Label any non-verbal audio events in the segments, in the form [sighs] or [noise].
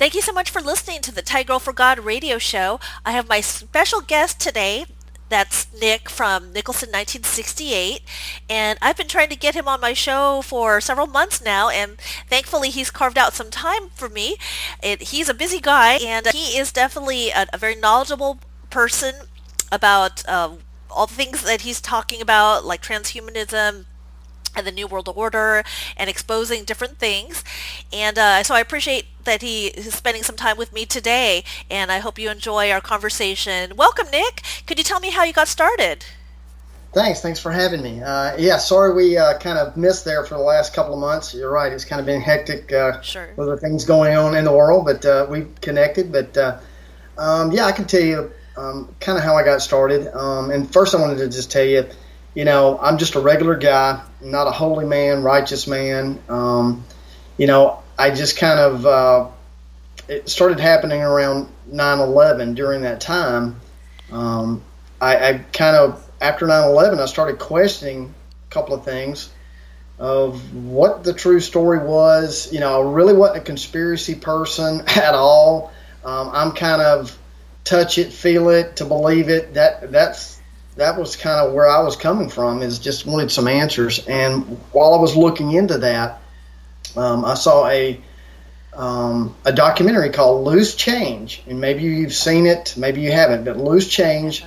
Thank you so much for listening to the Thai Girl for God radio show. I have my special guest today. That's Nick from Nicholson 1968. And I've been trying to get him on my show for several months now. And thankfully, he's carved out some time for me. It, he's a busy guy, and he is definitely a, a very knowledgeable person about uh, all the things that he's talking about, like transhumanism, and the New World Order and exposing different things. And uh, so I appreciate that he is spending some time with me today, and I hope you enjoy our conversation. Welcome, Nick. Could you tell me how you got started? Thanks. Thanks for having me. Uh, yeah, sorry we uh, kind of missed there for the last couple of months. You're right. It's kind of been hectic uh, sure. with the things going on in the world, but uh, we've connected. But uh, um, yeah, I can tell you um, kind of how I got started. Um, and first, I wanted to just tell you you know, I'm just a regular guy, not a holy man, righteous man. Um, you know, I just kind of, uh, it started happening around 9 11 during that time. Um, I, I kind of, after 9 11, I started questioning a couple of things of what the true story was. You know, I really wasn't a conspiracy person [laughs] at all. Um, I'm kind of touch it, feel it, to believe it. That that's that was kind of where I was coming from is just wanted some answers. And while I was looking into that, um, I saw a um, a documentary called Loose Change, and maybe you've seen it, maybe you haven't. But Loose Change,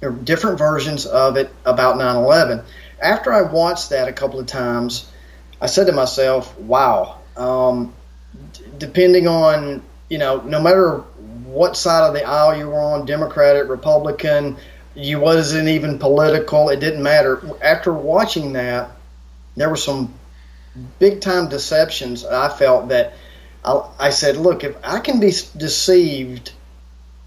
there are different versions of it about 9/11. After I watched that a couple of times, I said to myself, "Wow." Um, d- depending on you know, no matter what side of the aisle you were on, Democratic, Republican, you wasn't even political. It didn't matter. After watching that, there were some big time deceptions. I felt that I, I said, look, if I can be deceived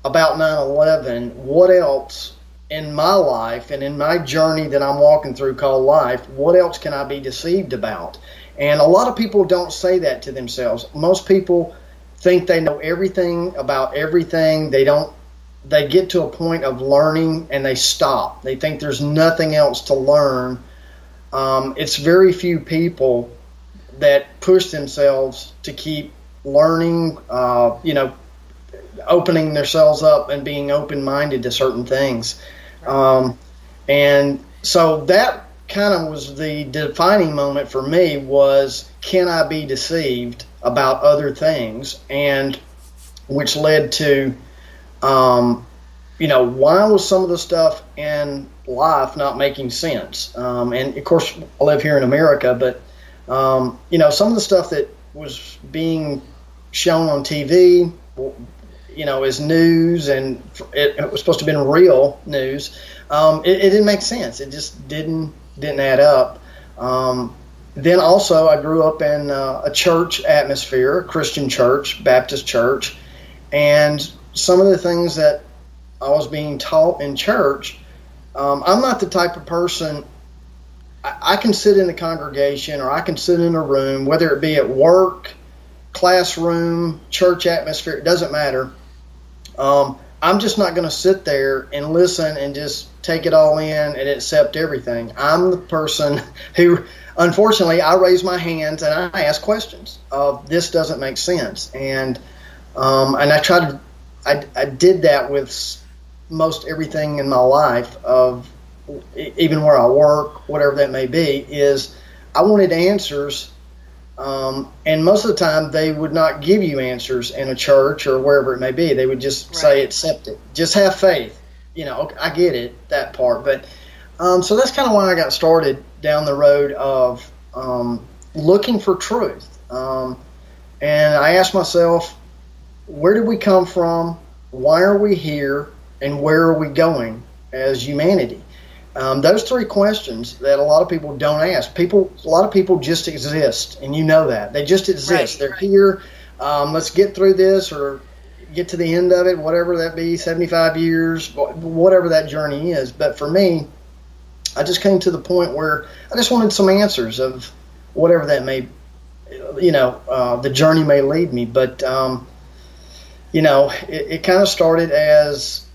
about 9/11, what else in my life and in my journey that I'm walking through called life, what else can I be deceived about? And a lot of people don't say that to themselves. Most people think they know everything about everything. They don't they get to a point of learning and they stop. They think there's nothing else to learn. Um, it's very few people that push themselves to keep learning, uh, you know, opening themselves up and being open minded to certain things. Um, and so that kind of was the defining moment for me was can I be deceived about other things? And which led to um, you know, why was some of the stuff in life not making sense? Um, and of course, I live here in America, but um, you know, some of the stuff that was being shown on TV, you know, as news, and it, it was supposed to have been real news. Um, it, it, didn't make sense. It just didn't didn't add up. Um, then also, I grew up in uh, a church atmosphere, a Christian church, Baptist church, and some of the things that I was being taught in church, um, I'm not the type of person. I, can sit in a congregation or I can sit in a room, whether it be at work, classroom, church atmosphere, it doesn't matter. Um, I'm just not going to sit there and listen and just take it all in and accept everything. I'm the person [laughs] who, unfortunately, I raise my hands and I ask questions of this doesn't make sense, and um, and I try to I, I did that with most everything in my life of even where I work, whatever that may be, is I wanted answers. Um, and most of the time, they would not give you answers in a church or wherever it may be. They would just right. say, accept it. Just have faith. You know, I get it, that part. But um, so that's kind of why I got started down the road of um, looking for truth. Um, and I asked myself, where did we come from? Why are we here? And where are we going as humanity? Um, those three questions that a lot of people don't ask. People, a lot of people just exist, and you know that they just exist. Right, They're right. here. Um, let's get through this or get to the end of it, whatever that be, 75 years, whatever that journey is. But for me, I just came to the point where I just wanted some answers of whatever that may, you know, uh, the journey may lead me. But um, you know, it, it kind of started as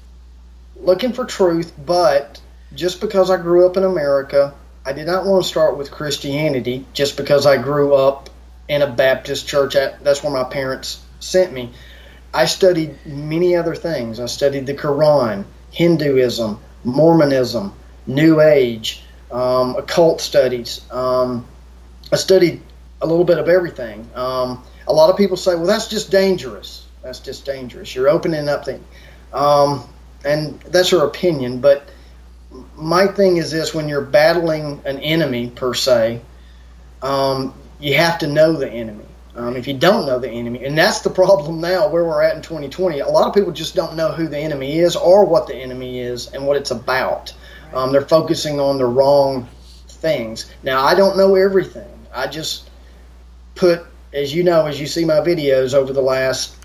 looking for truth, but just because I grew up in America, I did not want to start with Christianity just because I grew up in a Baptist church. That's where my parents sent me, I studied many other things. I studied the Quran, Hinduism, Mormonism, New Age, um, occult studies. Um, I studied a little bit of everything. Um, a lot of people say, well, that's just dangerous. That's just dangerous. You're opening up things. Um, and that's her opinion. But my thing is this when you're battling an enemy, per se, um, you have to know the enemy. Um, if you don't know the enemy, and that's the problem now where we're at in 2020, a lot of people just don't know who the enemy is or what the enemy is and what it's about. Um, they're focusing on the wrong things. Now, I don't know everything. I just put, as you know, as you see my videos over the last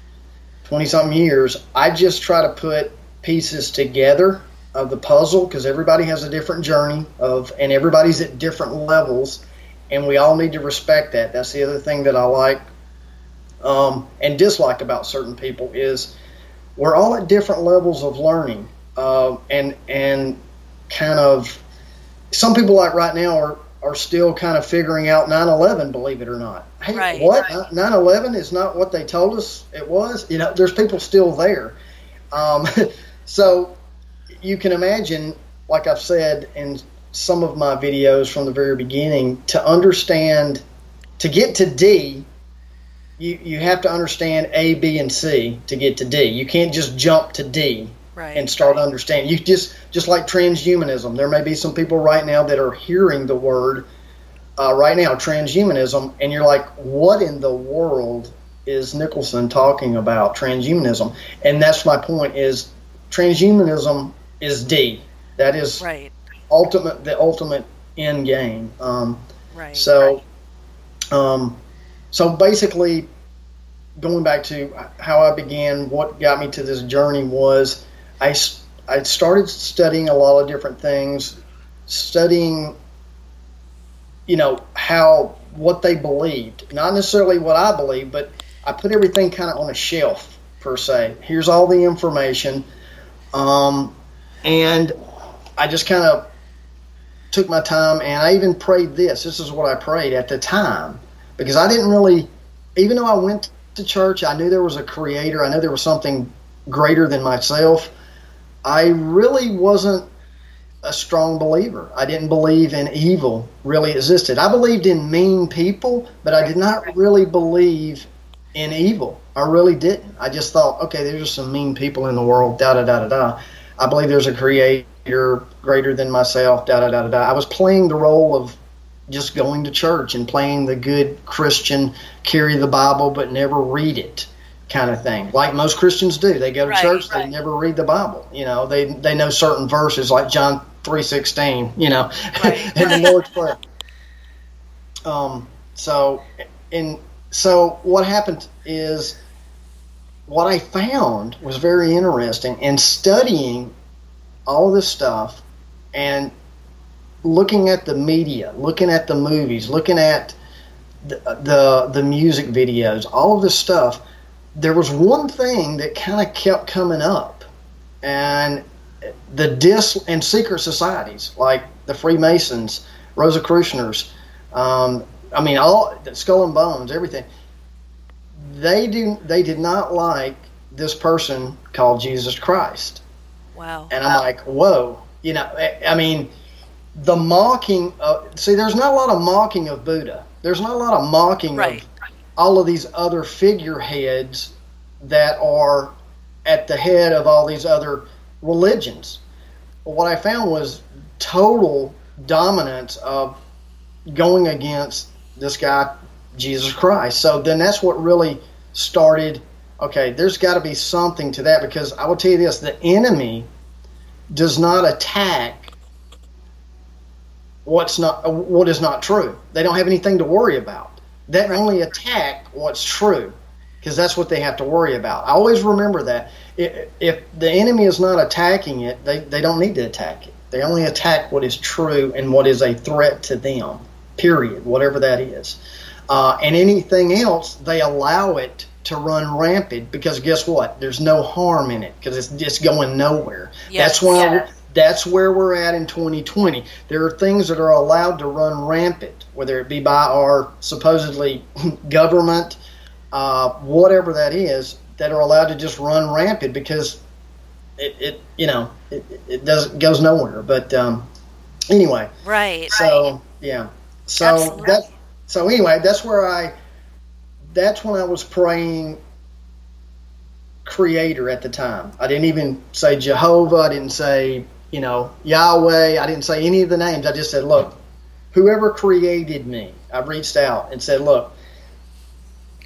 20 something years, I just try to put pieces together of the puzzle because everybody has a different journey of, and everybody's at different levels and we all need to respect that. That's the other thing that I like um, and dislike about certain people is we're all at different levels of learning, uh, and and kind of some people like right now are are still kind of figuring out 9/11, believe it or not. Hey, right, what 9/11 is not what they told us it was. You know, there's people still there. Um, [laughs] so you can imagine, like I've said in some of my videos from the very beginning to understand to get to D you, you have to understand A, B, and C to get to D. You can't just jump to D right, and start right. understanding. You just just like transhumanism. There may be some people right now that are hearing the word uh, right now transhumanism, and you're like, what in the world is Nicholson talking about transhumanism? And that's my point: is transhumanism is D. That is right ultimate the ultimate end game. Um, right. So, right. Um, so basically, going back to how I began, what got me to this journey was I I started studying a lot of different things, studying, you know, how what they believed, not necessarily what I believe, but I put everything kind of on a shelf per se. Here's all the information, um, and I just kind of took my time and I even prayed this. This is what I prayed at the time because I didn't really, even though I went to church, I knew there was a creator, I knew there was something greater than myself. I really wasn't a strong believer. I didn't believe in evil really existed. I believed in mean people, but I did not really believe in evil. I really didn't. I just thought, okay, there's just some mean people in the world, da da da da da. I believe there's a creator greater than myself, da da da da da. I was playing the role of just going to church and playing the good Christian, carry the Bible but never read it kind of thing. Like most Christians do. They go to right, church, right. they never read the Bible. You know, they they know certain verses like John three sixteen, you know, right. [laughs] in the Lord's Prayer. Um so and so what happened is what I found was very interesting in studying all this stuff and looking at the media, looking at the movies, looking at the, the, the music videos, all of this stuff, there was one thing that kind of kept coming up, and the dis and secret societies like the Freemasons, Rosicrucians, um, I mean, all Skull and Bones, everything. They do. They did not like this person called Jesus Christ. Wow. And I'm like, whoa. You know, I mean, the mocking. Of, see, there's not a lot of mocking of Buddha. There's not a lot of mocking right. of all of these other figureheads that are at the head of all these other religions. What I found was total dominance of going against this guy, Jesus Christ. So then that's what really started okay, there's got to be something to that because I will tell you this the enemy does not attack what's not what is not true. They don't have anything to worry about. They only attack what's true because that's what they have to worry about. I always remember that. If the enemy is not attacking it, they, they don't need to attack it. They only attack what is true and what is a threat to them, period, whatever that is. Uh, and anything else, they allow it to run rampant because guess what? There's no harm in it because it's just going nowhere. Yes, that's why yeah. That's where we're at in 2020. There are things that are allowed to run rampant, whether it be by our supposedly [laughs] government, uh, whatever that is, that are allowed to just run rampant because it, it you know it, it does goes nowhere. But um, anyway, right. So yeah, so Absolutely. that so anyway, that's where I that's when I was praying creator at the time. I didn't even say Jehovah, I didn't say, you know, Yahweh, I didn't say any of the names. I just said, look, whoever created me, I reached out and said, look,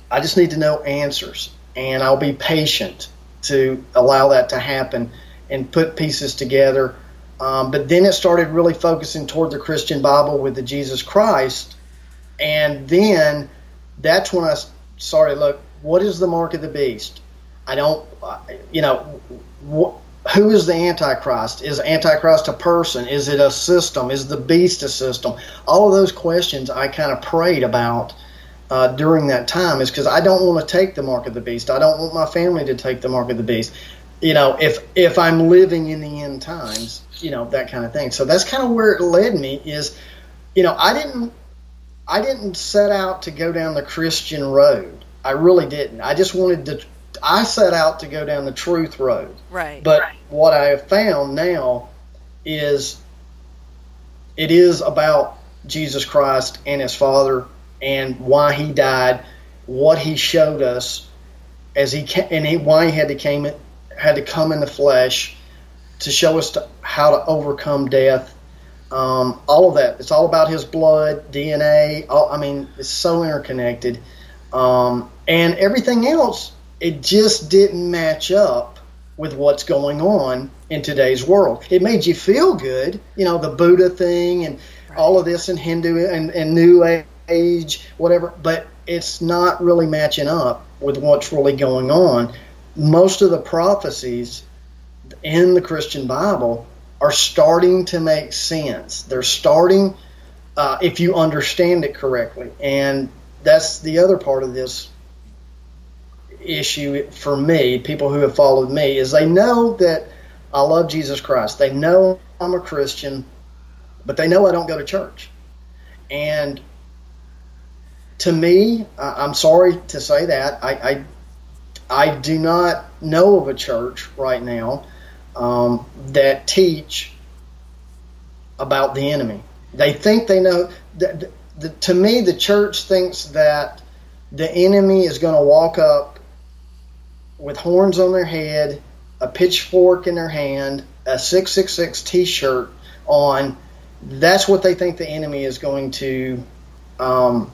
I just need to know answers and I'll be patient to allow that to happen and put pieces together. Um, but then it started really focusing toward the Christian Bible with the Jesus Christ. And then that's when I started, look, what is the mark of the beast? I don't, you know, wh- who is the Antichrist? Is Antichrist a person? Is it a system? Is the beast a system? All of those questions I kind of prayed about uh, during that time is because I don't want to take the mark of the beast. I don't want my family to take the mark of the beast. You know, if if I'm living in the end times, you know that kind of thing. So that's kind of where it led me. Is you know I didn't I didn't set out to go down the Christian road. I really didn't. I just wanted to. I set out to go down the truth road. Right. But right. what I have found now is it is about Jesus Christ and His Father and why He died, what He showed us as He and he, why He had to came had to come in the flesh to show us to, how to overcome death. Um, all of that. It's all about His blood, DNA. All, I mean, it's so interconnected, um, and everything else. It just didn't match up with what's going on in today's world. It made you feel good, you know, the Buddha thing and right. all of this and Hindu and, and New Age, whatever, but it's not really matching up with what's really going on. Most of the prophecies in the Christian Bible are starting to make sense. They're starting, uh, if you understand it correctly. And that's the other part of this issue for me, people who have followed me, is they know that I love Jesus Christ. They know I'm a Christian, but they know I don't go to church. And to me, I'm sorry to say that I, I, I do not know of a church right now um, that teach about the enemy. They think they know. The, the, to me, the church thinks that the enemy is going to walk up with horns on their head, a pitchfork in their hand, a 666 t shirt on. That's what they think the enemy is going to, um,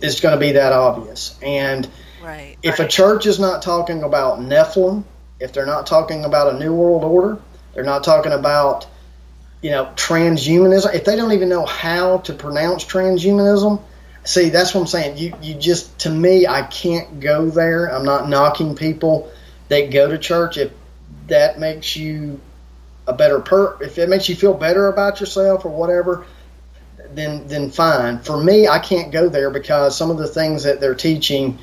is going to be that obvious. And right, if right. a church is not talking about Nephilim, if they're not talking about a New World Order, they're not talking about, you know, transhumanism, if they don't even know how to pronounce transhumanism, see that's what i'm saying. You you just to me i can't go there. I'm not knocking people that go to church. If that makes you a better per if it makes you feel better about yourself or whatever then then fine. For me i can't go there because some of the things that they're teaching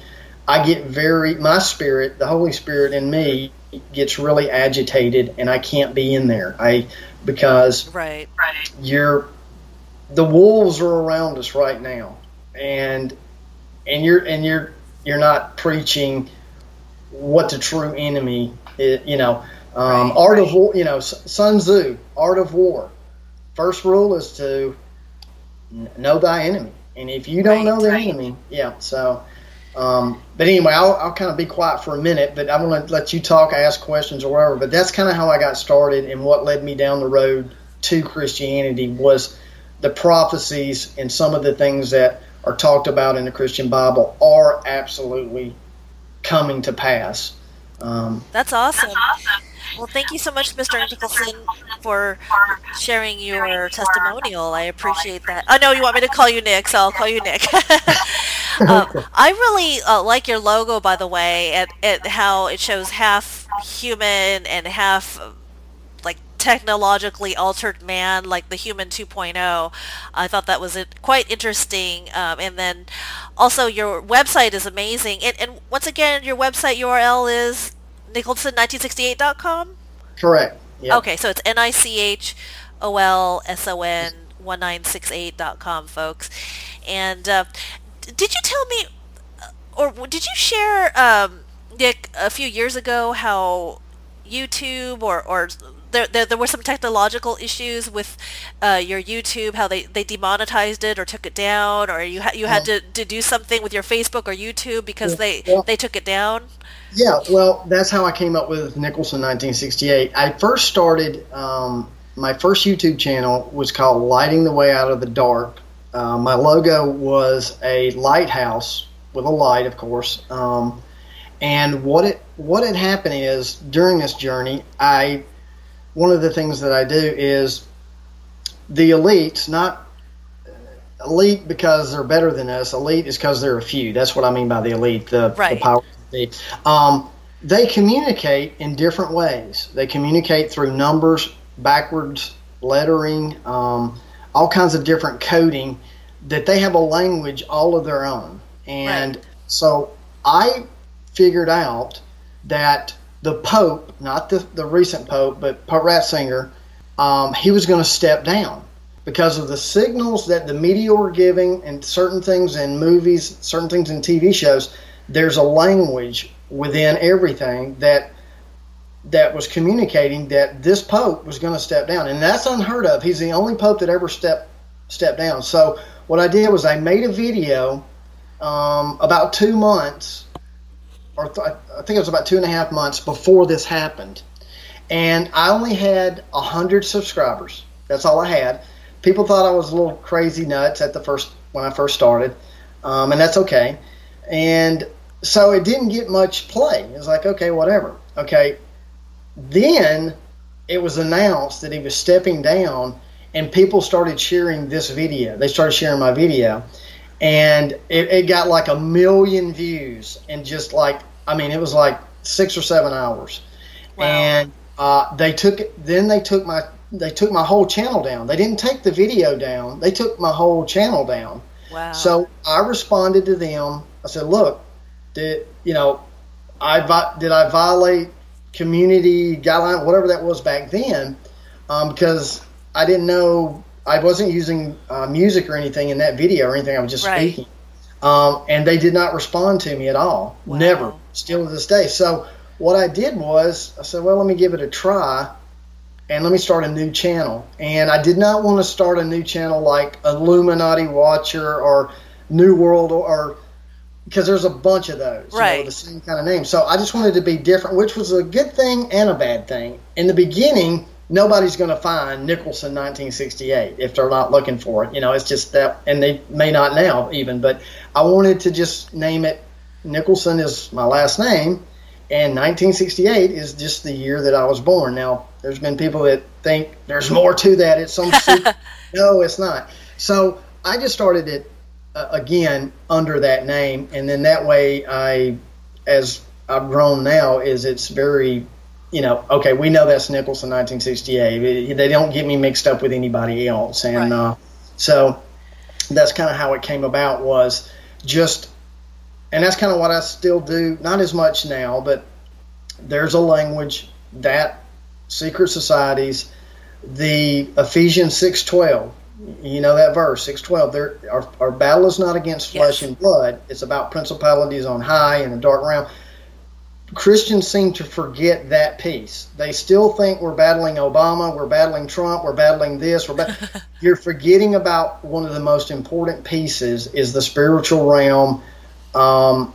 i get very my spirit the holy spirit in me gets really agitated and i can't be in there. I because right. Right. you're the wolves are around us right now and and you're and you're you're not preaching what the true enemy is, you know um, right, art right. of war you know sun tzu art of war. First rule is to know thy enemy. And if you don't Right, know the enemy yeah so um, but anyway I'll, I'll kind of be quiet for a minute but i'm going to let you talk ask questions or whatever but that's kind of how i got started and what led me down the road to christianity was the prophecies and some of the things that are talked about in the Christian Bible are absolutely coming to pass. Um, That's awesome. Well, thank you so much, Mr. Nicholson, for sharing your testimonial. I appreciate that. I know you want me to call you Nick, so I'll call you Nick. [laughs] uh, I really uh, like your logo, by the way, and, and how it shows half human and half technologically altered man, like the human 2.0. I thought that was quite interesting. Um, and then also your website is amazing. And, and once again, your website URL is nicholson1968.com? correct. Yeah. Okay, so it's N-I-C-H-O-L-S-O-N 1968.com, folks. And uh, did you tell me, uh, or did you share, um, Nick, a few years ago how YouTube or, or there, there, there were some technological issues with uh, your YouTube, how they, they demonetized it or took it down, or you, ha- you had to, to do something with your Facebook or YouTube because they, well, they took it down? Yeah, well, that's how I came up with Nicholson 1968. I first started, um, my first YouTube channel was called Lighting the Way Out of the Dark. Uh, my logo was a lighthouse with a light, of course. Um, and what it what had happened is during this journey, I one of the things that I do is the elites, not elite because they're better than us. Elite is because they're a few. That's what I mean by the elite, the, right. the power. Um, they communicate in different ways. They communicate through numbers, backwards lettering, um, all kinds of different coding. That they have a language all of their own, and right. so I figured out that the Pope, not the, the recent Pope, but Pope Ratzinger, um, he was going to step down because of the signals that the media were giving and certain things in movies, certain things in TV shows. There's a language within everything that that was communicating that this pope was going to step down, and that's unheard of. He's the only pope that ever stepped stepped down. So what I did was I made a video um, about two months or th- I think it was about two and a half months before this happened, and I only had a hundred subscribers. That's all I had. People thought I was a little crazy nuts at the first when I first started, um, and that's okay. And so it didn't get much play. It was like okay, whatever. Okay, then it was announced that he was stepping down, and people started sharing this video. They started sharing my video and it, it, got like a million views and just like I mean it was like six or seven hours, wow. and uh, they took then they took my they took my whole channel down. They didn't take the video down. They took my whole channel down. Wow. So I responded to them. I said, "Look, did you know I did I violate community guideline whatever that was back then um, because I didn't know I wasn't using uh, music or anything in that video or anything. I was just right. speaking. Um, and they did not respond to me at all. Wow. Never. Still to this day. So what I did was I said, well, let me give it a try and let me start a new channel. And I did not want to start a new channel like Illuminati Watcher or New World or, because there's a bunch of those, right? You know, the same kind of name. So I just wanted to be different, which was a good thing and a bad thing. In the beginning, nobody's going to find Nicholson 1968 if they're not looking for it. You know, it's just that, and they may not now even. But I wanted to just name it. Nicholson is my last name, and 1968 is just the year that I was born. Now, there's been people that think there's more to that. It's some [laughs] no, it's not. So I just started it uh, again under that name, and then that way I, as I've grown now, is it's very you know, okay, we know that's Nicholson 1968. They don't get me mixed up with anybody else, and right. uh, so that's kind of how it came about. Was just, and that's kind of what I still do. Not as much now, but there's a language that secret societies, the Ephesians 6:12. You know that verse 6:12. There, our, our battle is not against flesh yes. and blood. It's about principalities on high and the dark realm Christians seem to forget that piece. They still think we're battling Obama, we're battling Trump, we're battling this. We're ba- [laughs] You're forgetting about one of the most important pieces is the spiritual realm um,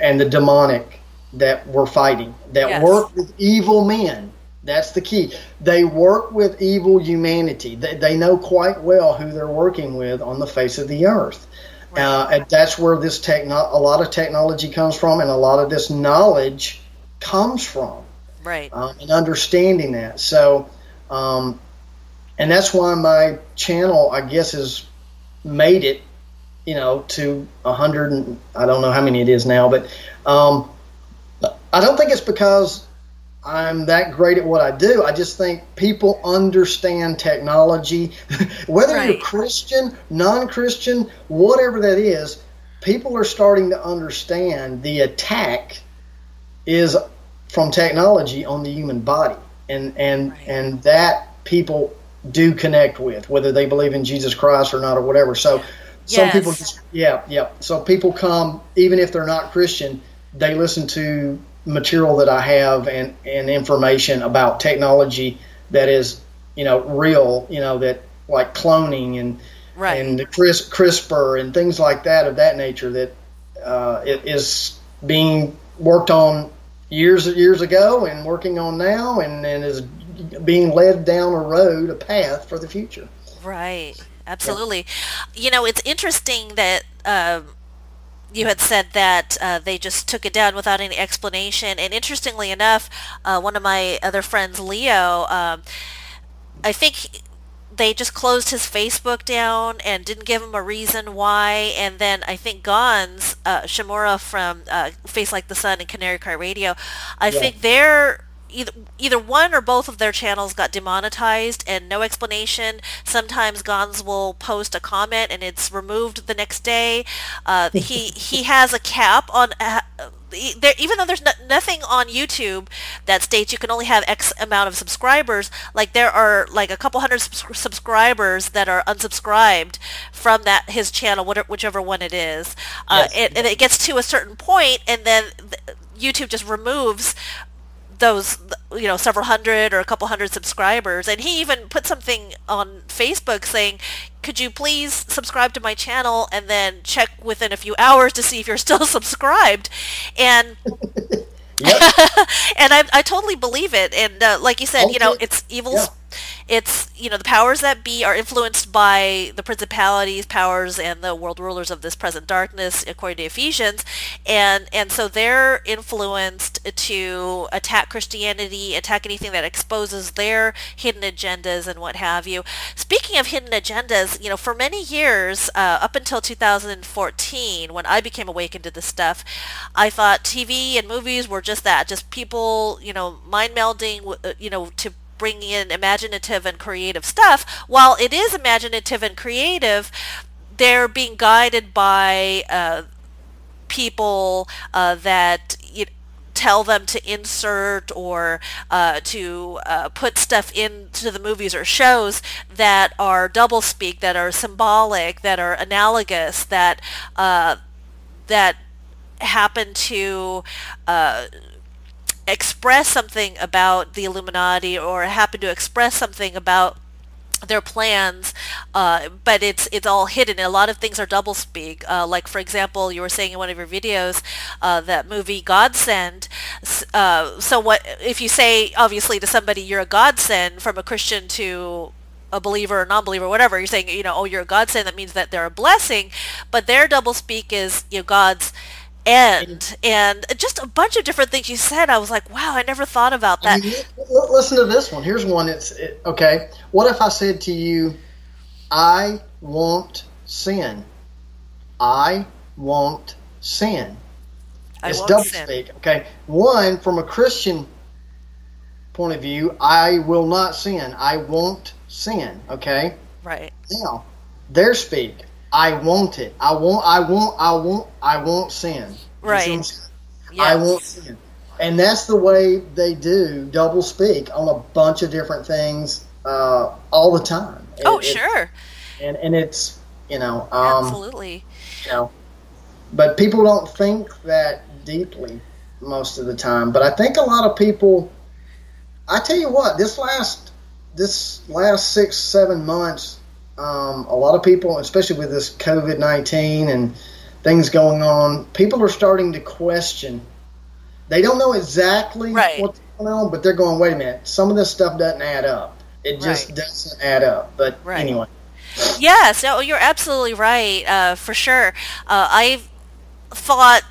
and the demonic that we're fighting. That yes. work with evil men. That's the key. They work with evil humanity. They, they know quite well who they're working with on the face of the earth. Uh, and that's where this techno- a lot of technology comes from, and a lot of this knowledge comes from. Right. Um, and understanding that. So, um, and that's why my channel, I guess, has made it, you know, to a hundred. And I don't know how many it is now, but um, I don't think it's because I'm that great at what I do. I just think people understand technology, [laughs] whether right. you're Christian, non-Christian, whatever that is. People are starting to understand the attack is from technology on the human body, and and right. and that people do connect with, whether they believe in Jesus Christ or not or whatever. So Some people just yeah yeah. So people come even if they're not Christian, they listen to material that I have and and information about technology that is you know real you know that like cloning and right. and CRIS, CRISPR and things like that of that nature that uh, it is being worked on years years ago and working on now and, and is being led down a road, a path for the future. Right. Absolutely. Yeah. You know, it's interesting that um, you had said that uh, they just took it down without any explanation. And interestingly enough, uh, one of my other friends, Leo, um, I think they just closed his Facebook down and didn't give him a reason why. And then I think Gonz, uh, Shimura from uh, Face Like the Sun and Canary Cry Radio, I yeah. think they're either either one or both of their channels got demonetized and no explanation. Sometimes Gonz will post a comment and it's removed the next day. Uh, he he has a cap on. Uh, there, even though there's no, nothing on YouTube that states you can only have X amount of subscribers, like there are like a couple hundred subs- subscribers that are unsubscribed from that his channel, whatever, whichever one it is, uh, yes. and, and, it gets to a certain point, and then YouTube just removes those you know several hundred or a couple hundred subscribers and he even put something on facebook saying could you please subscribe to my channel and then check within a few hours to see if you're [laughs] still subscribed? And [laughs] [laughs] and I, I totally believe it. And uh, like you said okay. you know it's evil yeah it's you know the powers that be are influenced by the principalities powers and the world rulers of this present darkness according to ephesians. And and so they're influenced to attack christianity attack anything that exposes their hidden agendas and what have you. Speaking of hidden agendas you know for many years uh, up until 2014 when i became awakened to this stuff i thought tv and movies were just that just people you know mind melding uh, you know to bringing in imaginative and creative stuff, while it is imaginative and creative, they're being guided by uh, people uh, that you tell them to insert or uh, to uh, put stuff into the movies or shows that are doublespeak, that are symbolic, that are analogous, that uh, that happen to uh, express something about the Illuminati or happen to express something about their plans, uh, but it's it's all hidden. A lot of things are doublespeak. Uh, like for example, you were saying in one of your videos uh, that movie Godsend. Uh, so what if you say obviously to somebody you're a godsend from a Christian to a believer or non-believer, whatever you're saying, you know, oh, you're a godsend. That means that they're a blessing, but their doublespeak is you know God's end and just a bunch of different things you said i was like wow i never thought about that. listen to this one. Here's one it's it, okay. What if i said to you i won't sin. I won't sin. I it's double speak okay? One from a christian point of view i will not sin. I won't sin okay? Right. Now their speak I want it. I want. I want. I want. I won't sin. Right. Yes. I won't sin. And that's the way they do double speak on a bunch of different things uh, all the time. oh, it, sure. And and it's you know um, absolutely. You know, but people don't think that deeply most of the time. But I think a lot of people. I tell you what, this last this last six seven months um, a lot of people, especially with this COVID 19 and things going on, people are starting to question. They don't know exactly right. what's going on, but they're going, wait a minute, some of this stuff doesn't add up. It just right. doesn't add up. But right. anyway. Yes, no, you're absolutely right, uh, for sure. Uh, I thought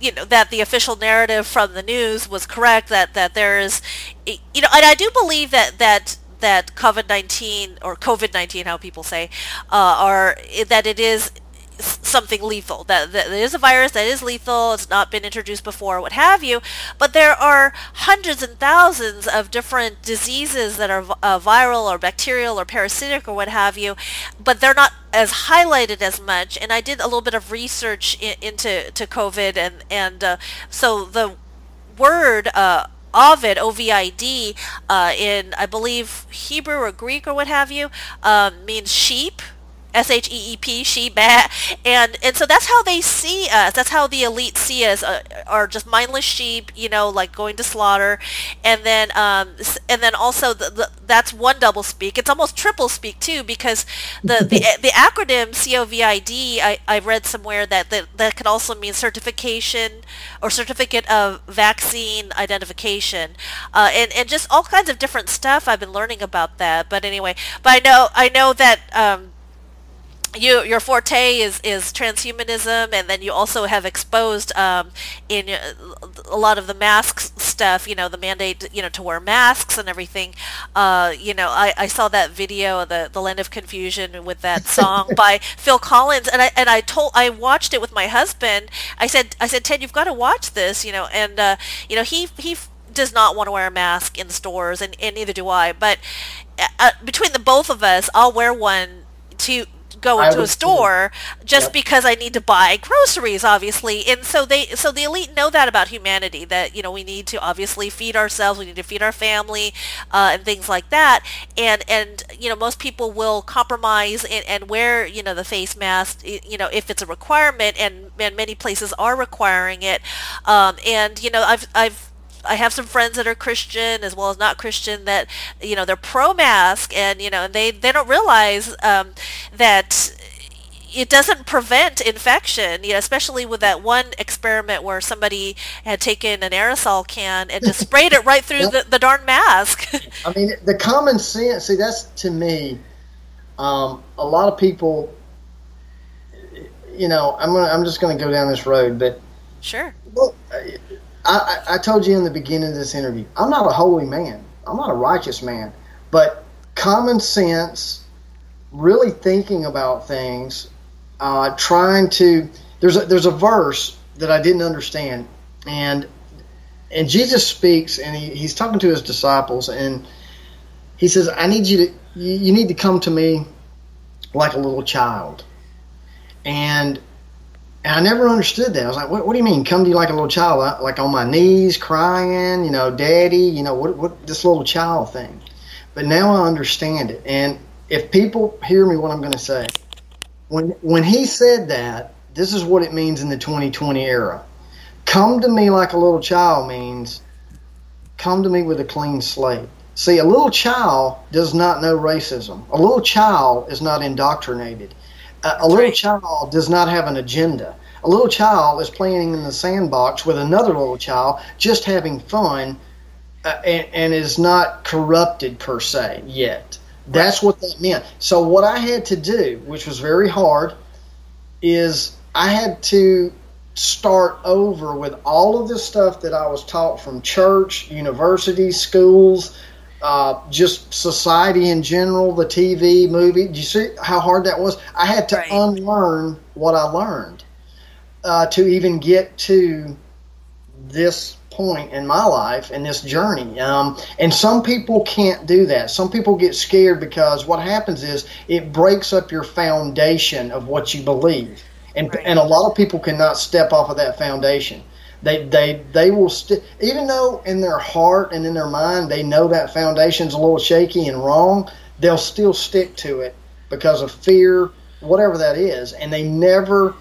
you know that the official narrative from the news was correct that that there is you know and I do believe that that that COVID-19 or COVID-19, how people say, uh, are that it is something lethal. That, that it is a virus that is lethal. It's not been introduced before, what have you. But there are hundreds and thousands of different diseases that are uh, viral or bacterial or parasitic or what have you, but they're not as highlighted as much. And I did a little bit of research in, into to COVID, and and uh, so the word uh, Ovid, O-V-I-D, uh, in I believe Hebrew or Greek or what have you, um, means sheep, S H E E P, sheep, and and so that's how they see us. That's how the elite see us, uh, are just mindless sheep, you know, like going to slaughter, and then um, and then also the, the, that's one double speak. It's almost triple speak too, because the the, [laughs] the acronym COVID I, I read somewhere that, that that could also mean certification or certificate of vaccine identification, uh, and and just all kinds of different stuff. I've been learning about that. But anyway, but I know I know that. Um, you, your forte is, is transhumanism, and then you also have exposed um, in uh, a lot of the masks stuff. You know, the mandate, you know, to wear masks and everything. Uh, you know, I, I saw that video, of the the Land of Confusion, with that [laughs] song by Phil Collins, and I and I told I watched it with my husband. I said I said Ted, you've got to watch this. You know, and uh, you know he he does not want to wear a mask in stores, and, and neither do I. But uh, between the both of us, I'll wear one to go into a store too. just yep. because I need to buy groceries, obviously. And so they, so the elite know that about humanity, that, you know, we need to obviously feed ourselves, we need to feed our family, uh, and things like that. And, and, you know, most people will compromise and, and wear, you know, the face mask, you know, if it's a requirement and, and many places are requiring it. Um, and, you know, I've, I've, I have some friends that are Christian as well as not Christian that you know they're pro mask and you know they they don't realize um, that it doesn't prevent infection, you know, especially with that one experiment where somebody had taken an aerosol can and just sprayed it right through [laughs] the, the darn mask. I mean, the common sense, see, that's to me, um, a lot of people, you know, I'm gonna, I'm just going to go down this road, but sure. Well, I, I told you in the beginning of this interview, I'm not a holy man. I'm not a righteous man. But common sense, really thinking about things, uh, trying to. There's a, there's a verse that I didn't understand, and and Jesus speaks, and he, he's talking to his disciples, and he says, "I need you to you, you need to come to me like a little child." And and I never understood that. I was like, what, what do you mean? Come to you like a little child, like on my knees, crying, you know, daddy, you know, what, what, this little child thing. But now I understand it. And if people hear me, what I'm going to say, when, when he said that, this is what it means in the 2020 era. Come to me like a little child means come to me with a clean slate. See, a little child does not know racism. A little child is not indoctrinated. A, a little right. child does not have an agenda. A little child is playing in the sandbox with another little child, just having fun, uh, and, and, is not corrupted per se yet. That's what that meant. So what I had to do, which was very hard, is I had to start over with all of the stuff that I was taught from church, universities, schools, uh, just society in general, the TV, movie. Do you see how hard that was? I had to right. unlearn what I learned uh, to even get to this point in my life and this journey. Um, and some people can't do that. Some people get scared because what happens is it breaks up your foundation of what you believe. And, right. and a lot of people cannot step off of that foundation. They they they will st- even though in their heart and in their mind they know that foundation's a little shaky and wrong, they'll still stick to it because of fear, whatever that is, and they never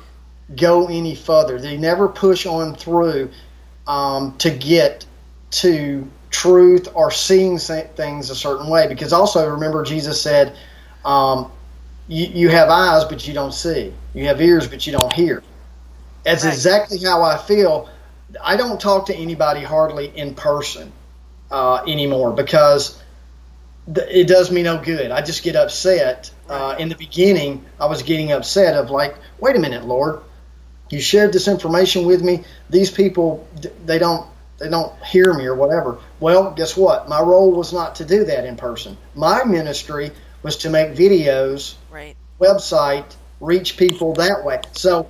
go any further. They never push on through um, to get to truth or seeing things a certain way. Because also remember, Jesus said, um, you, "You have eyes, but you don't see. You have ears, but you don't hear." That's right. exactly how I feel I don't talk to anybody hardly in person uh, anymore because th- it does me no good. I just get upset. Uh, in the beginning, I was getting upset of like, wait a minute, Lord, you shared this information with me. These people, they don't, they don't hear me or whatever. Well, guess what? My role was not to do that in person. My ministry was to make videos, right. website, reach people that way. So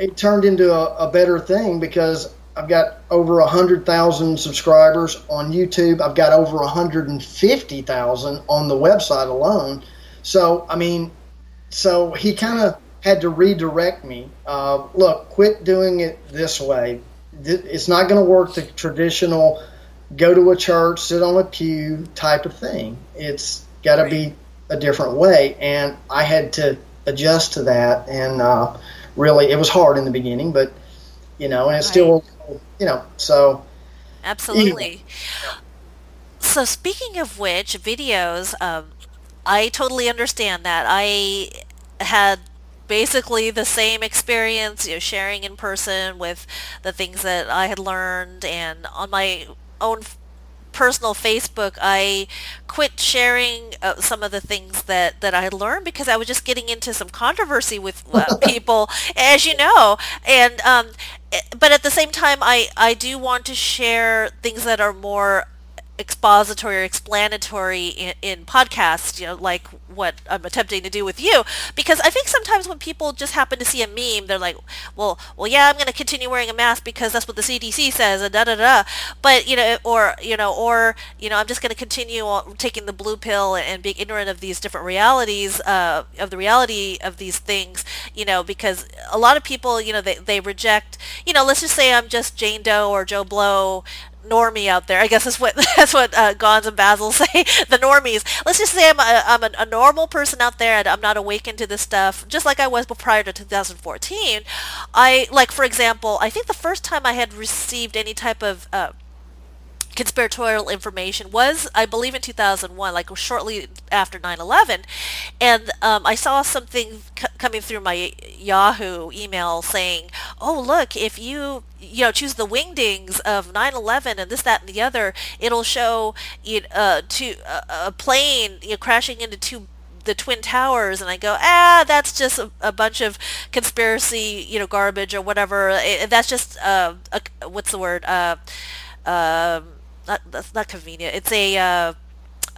it turned into a, a better thing because I've got over 100,000 subscribers on YouTube. I've got over 150,000 on the website alone. So, I mean, so he kind of had to redirect me. Uh, look, quit doing it this way. It's not going to work the traditional go to a church, sit on a pew type of thing. It's got to be a different way, and I had to adjust to that. And uh, really, it was hard in the beginning, but you know, and it's right. still, you know, so absolutely. So speaking of which, videos, um, I totally understand that. I had basically the same experience, you know, sharing in person with the things that I had learned and on my own personal Facebook, I quit sharing uh, some of the things that, that I learned because I was just getting into some controversy with uh, [laughs] people, as you know. And um, eh, but at the same time, I, I do want to share things that are more expository or explanatory in, in podcasts, you know, like what I'm attempting to do with you, because I think sometimes when people just happen to see a meme, they're like, well, well, yeah, I'm going to continue wearing a mask because that's what the CDC says, and da da da. But you know, or you know, or you know, I'm just going to continue taking the blue pill and being ignorant of these different realities, uh, of the reality of these things, you know, because a lot of people, you know, they they reject, you know, let's just say I'm just Jane Doe or Joe Blow, normie out there. I guess that's what [laughs] that's what uh, Gons and Basil [laughs] say. the normies. Let's just say I'm a, I'm a, a, normal person out there, and I'm not awakened to this stuff, just like I was prior to 2014. I like, for example, I think the first time I had received any type of uh, conspiratorial information was, I believe, in 2001, like shortly after 9/11, and um, I saw something c- coming through my Yahoo email saying, "Oh, look, if you you know choose the wingdings of 9/11 and this, that, and the other, it'll show you uh, uh, a plane you know, crashing into two." the twin towers and I go ah that's just a, a bunch of conspiracy you know garbage or whatever it, that's just uh, a, what's the word uh, um, not that's not convenient. It's a uh,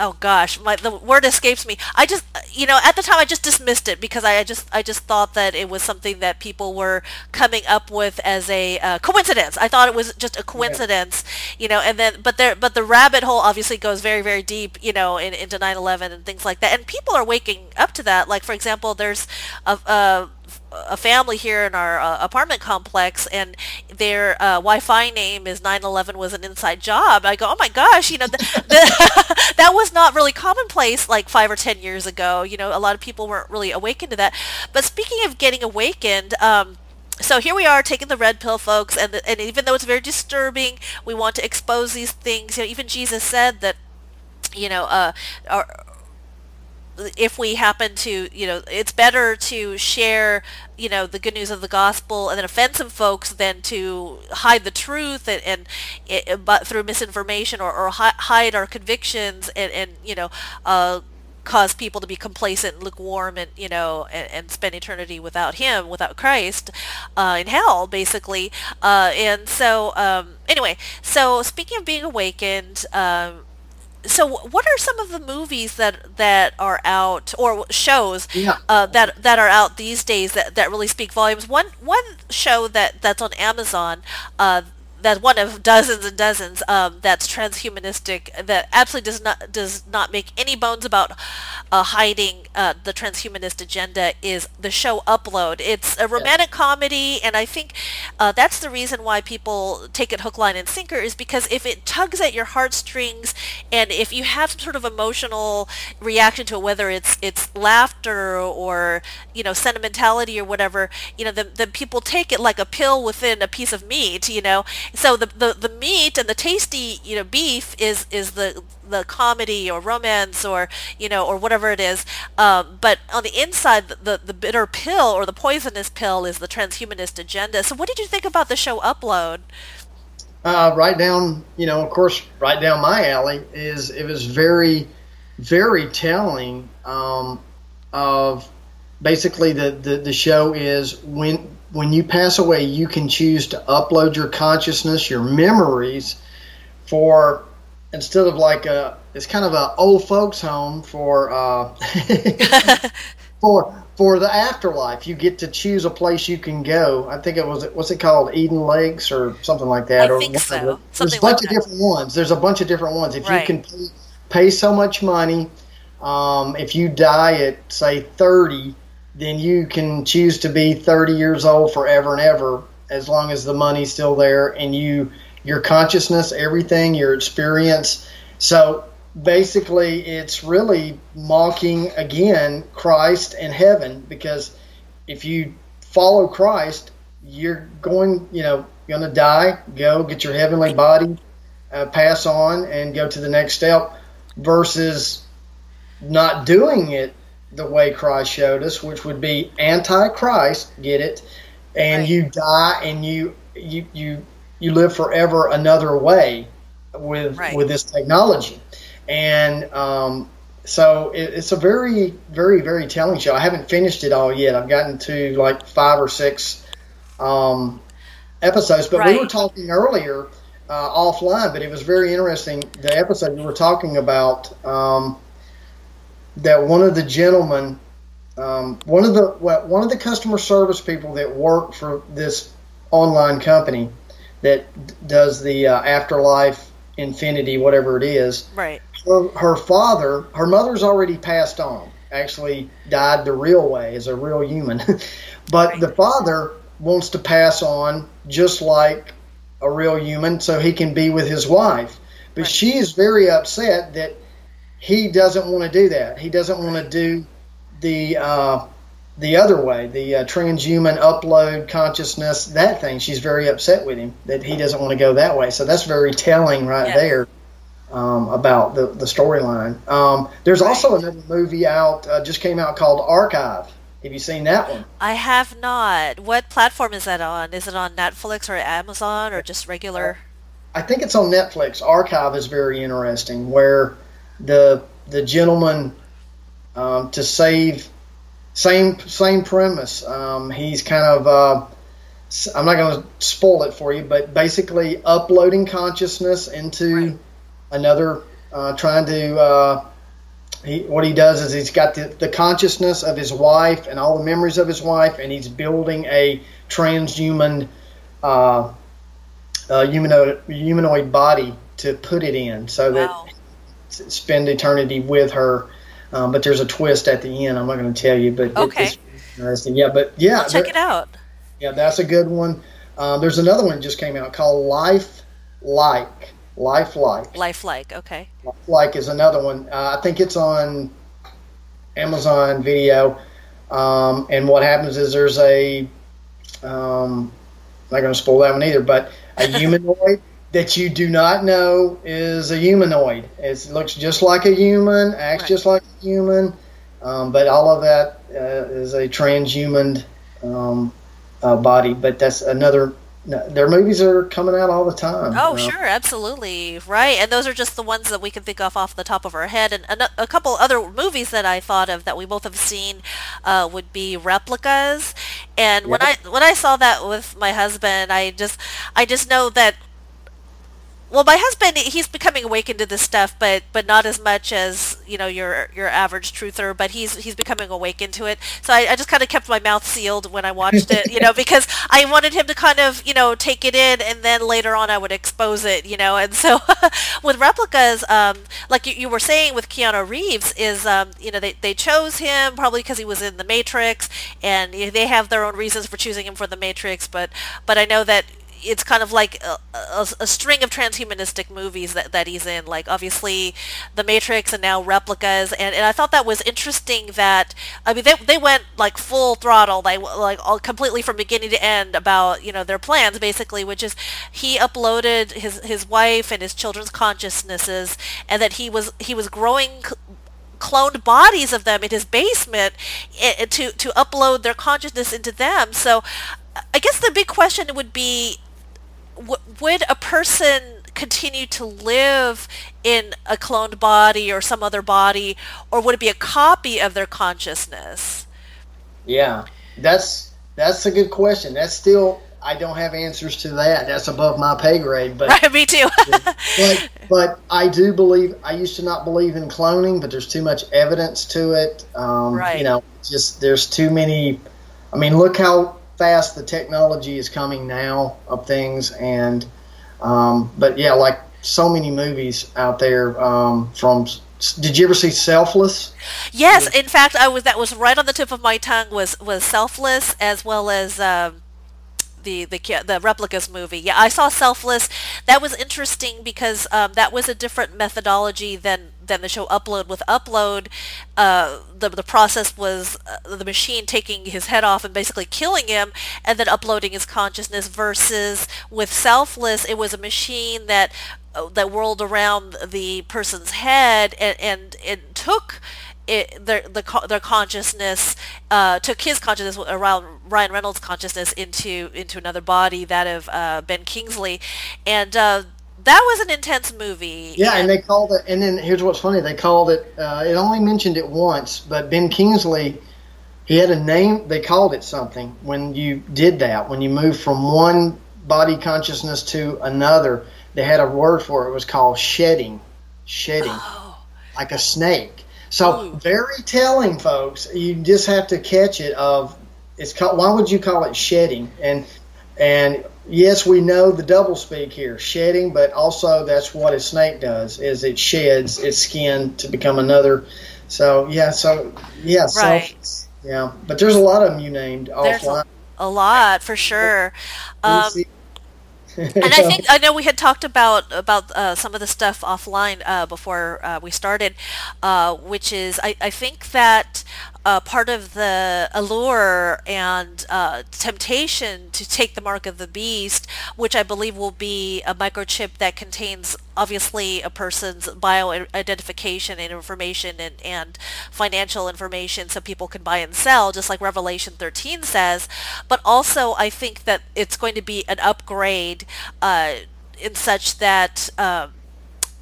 oh gosh, my the word escapes me. I just you know at the time I just dismissed it because I just I just thought that it was something that people were coming up with as a uh, coincidence. I thought it was just a coincidence, yeah. you know. And then but there but the rabbit hole obviously goes very very deep, you know, in, into 9/11 and things like that. And people are waking up to that. Like for example, there's a, a a family here in our uh, apartment complex, and their uh, Wi-Fi name is 911 was an inside job. I go, oh my gosh, you know, [laughs] [laughs] that was not really commonplace like five or ten years ago. You know, a lot of people weren't really awakened to that. But speaking of getting awakened. Um, so here we are taking the red pill, folks, and, the, and even though it's very disturbing, we want to expose these things. You know, even Jesus said that, you know, uh, our, if we happen to, you know, it's better to share, you know, the good news of the gospel and then offend some folks than to hide the truth and, and it, but through misinformation or, or hide our convictions and, and you know, uh, cause people to be complacent and lukewarm and you know and, and spend eternity without him without christ uh, in hell basically. Uh, and so um, anyway so speaking of being awakened um, so what are some of the movies that that are out or shows yeah. uh, that that are out these days that, that really speak volumes one one show that that's on amazon uh, that's one of dozens and dozens um, that's transhumanistic that absolutely does not does not make any bones about uh, hiding uh, the transhumanist agenda is the show Upload. It's a romantic yeah. comedy, and I think uh, that's the reason why people take it hook, line, and sinker is because if it tugs at your heartstrings, and if you have some sort of emotional reaction to it, whether it's it's laughter or you know sentimentality or whatever, you know, then, then people take it like a pill within a piece of meat, you know, so the, the the meat and the tasty you know beef is is the the comedy or romance or you know or whatever it is. Um, but on the inside the, the, the bitter pill or the poisonous pill is the transhumanist agenda. So what did you think about the show upload? Uh, right down you know of course right down my alley is it was very very telling um, of basically the, the, the show is when when you pass away, you can choose to upload your consciousness, your memories, for instead of like a it's kind of a old folks home for uh, [laughs] for for the afterlife. You get to choose a place you can go. I think it was what's it called, Eden Lakes or something like that. I or think so. There's a bunch like of different ones. There's a bunch of different ones. If right. you can pay, pay so much money, um, if you die at say 30 then you can choose to be 30 years old forever and ever as long as the money's still there and you your consciousness everything your experience. So basically, it's really mocking again Christ and heaven because if you follow Christ, you're going, you know, going to die, go get your heavenly body, uh, pass on, and go to the next step, versus not doing it the way Christ showed us, which would be anti-Christ. Get it? And right. you die, and you you you you live forever another way with right. with this technology, and um, so it, it's a very very very telling show. I haven't finished it all yet. I've gotten to like five or six um, episodes, but right. we were talking earlier uh, offline. But it was very interesting. The episode we were talking about um, that one of the gentlemen, um, one of the one of the customer service people that work for this online company that does the uh, afterlife infinity whatever it is right her, her father her mother's already passed on actually died the real way as a real human [laughs] but right. the father wants to pass on just like a real human so he can be with his wife but right. she is very upset that he doesn't want to do that he doesn't want to do the uh, the other way, the uh, transhuman upload consciousness, that thing. She's very upset with him that he doesn't want to go that way. So that's very telling right yes. there um, about the, the storyline. Um, there's also another movie out, uh, just came out called Archive. Have you seen that one? I have not. What platform is that on? Is it on Netflix or Amazon or just regular? I think it's on Netflix. Archive is very interesting, where the the gentleman um, to save same same premise. Um, he's kind of uh, I'm not going to spoil it for you, but basically uploading consciousness into right. another, uh, trying to. Uh, he, what he does is he's got the, the consciousness of his wife and all the memories of his wife, and he's building a transhuman uh, uh, humanoid, humanoid body to put it in so wow. Spend eternity with her um, but there's a twist at the end. I'm not going to tell you, but okay. it's interesting. Yeah, but yeah, I'll check it out. Yeah, that's a good one. Uh, there's another one just came out called Life Like. Life Like. Life Like. Okay. Life Like is another one. Uh, I think it's on Amazon Video. Um, and what happens is there's a um, I'm not going to spoil that one either, but a [laughs] humanoid that you do not know is a humanoid. It looks just like a human, acts right. just like a human, um, but all of that uh, is a transhuman um, uh, body. But that's another. Their movies are coming out all the time. Oh, you know? sure, absolutely, right. And those are just the ones that we can think of off the top of our head. And a, a couple other movies that I thought of that we both have seen uh, would be replicas. And yep. when I when I saw that with my husband, I just I just know that well, my husband, he's becoming awakened to this stuff, but but not as much as you know your your average truther. But he's he's becoming awakened to it. So I, I just kind of kept my mouth sealed when I watched it, you know, [laughs] because I wanted him to kind of you know take it in, and then later on I would expose it, you know. And so [laughs] with replicas, um, like you, you were saying with Keanu Reeves, is um, you know they they chose him probably because he was in the Matrix, and they have their own reasons for choosing him for the Matrix. But but I know that it's kind of like a, a, a, string of transhumanistic movies that, that he's in, like obviously The Matrix and now Replicas, and, and I thought that was interesting that, I mean, they, they went like full throttle, they, like all, completely from beginning to end about, you know, their plans basically, which is he uploaded his, his wife and his children's consciousnesses and that he was, he was growing cloned bodies of them in his basement eh, eh, to to upload their consciousness into them. So I guess the big question would be w- would a person continue to live in a cloned body or some other body, or would it be a copy of their consciousness? Yeah, that's that's a good question. That's still I don't have answers to that. That's above my pay grade. But [laughs] right, me too. [laughs] but, but I do believe. I used to not believe in cloning, but there's too much evidence to it. Um, right. You know, just there's too many. I mean, look how fast the technology is coming now of things, and um, but yeah, like so many movies out there um, from. Did you ever see Selfless? Yes, in fact, I was that was right on the tip of my tongue was was Selfless as well as. Um, the the the replicas movie. Yeah, I saw Selfless. That was interesting because um, that was a different methodology than then the show Upload. With Upload, uh, the the process was uh, the machine taking his head off and basically killing him, and then uploading his consciousness. Versus with Selfless, it was a machine that uh, that whirled around the person's head and and it took it, their the their consciousness uh, took his consciousness around Ryan Reynolds' consciousness into into another body, that of uh, Ben Kingsley, and uh, that was an intense movie. Yeah, and they called it. And then here's what's funny: they called it. Uh, it only mentioned it once, but Ben Kingsley, he had a name. They called it something when you did that. When you moved from one body consciousness to another, they had a word for it. It was called shedding, shedding, oh. like a snake so Ooh. very telling, folks. You just have to catch it. Of it's called. Why would you call it shedding? And and yes, we know the double speak here, shedding, but also that's what a snake does. Is it sheds its skin to become another. So yeah. So yeah. Right. So, yeah. But there's a lot of them you named there's offline. A, lot for sure. Um, and I [laughs] think I know we had talked about about uh, some of the stuff offline uh, before uh, we started, uh, which is I, I think that uh, part of the allure and uh, temptation to take the mark of the beast, which I believe will be a microchip that contains obviously a person's bio identification and information and, and financial information so people can buy and sell, just like Revelation 13 says. But also, I think that it's going to be an upgrade uh, in such that um,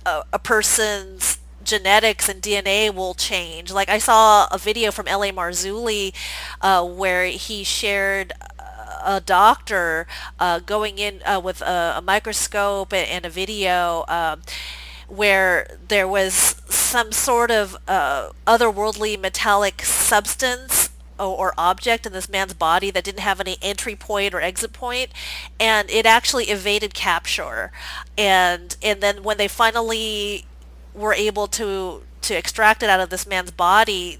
a, a person's genetics and DNA will change. Like I saw a video from L.A. Marzulli uh, where he shared a doctor uh, going in uh, with a, a, microscope and, a video um, where there was some sort of uh, otherworldly metallic substance or object in this man's body that didn't have any entry point or exit point and it actually evaded capture and and then when they finally were able to to extract it out of this man's body,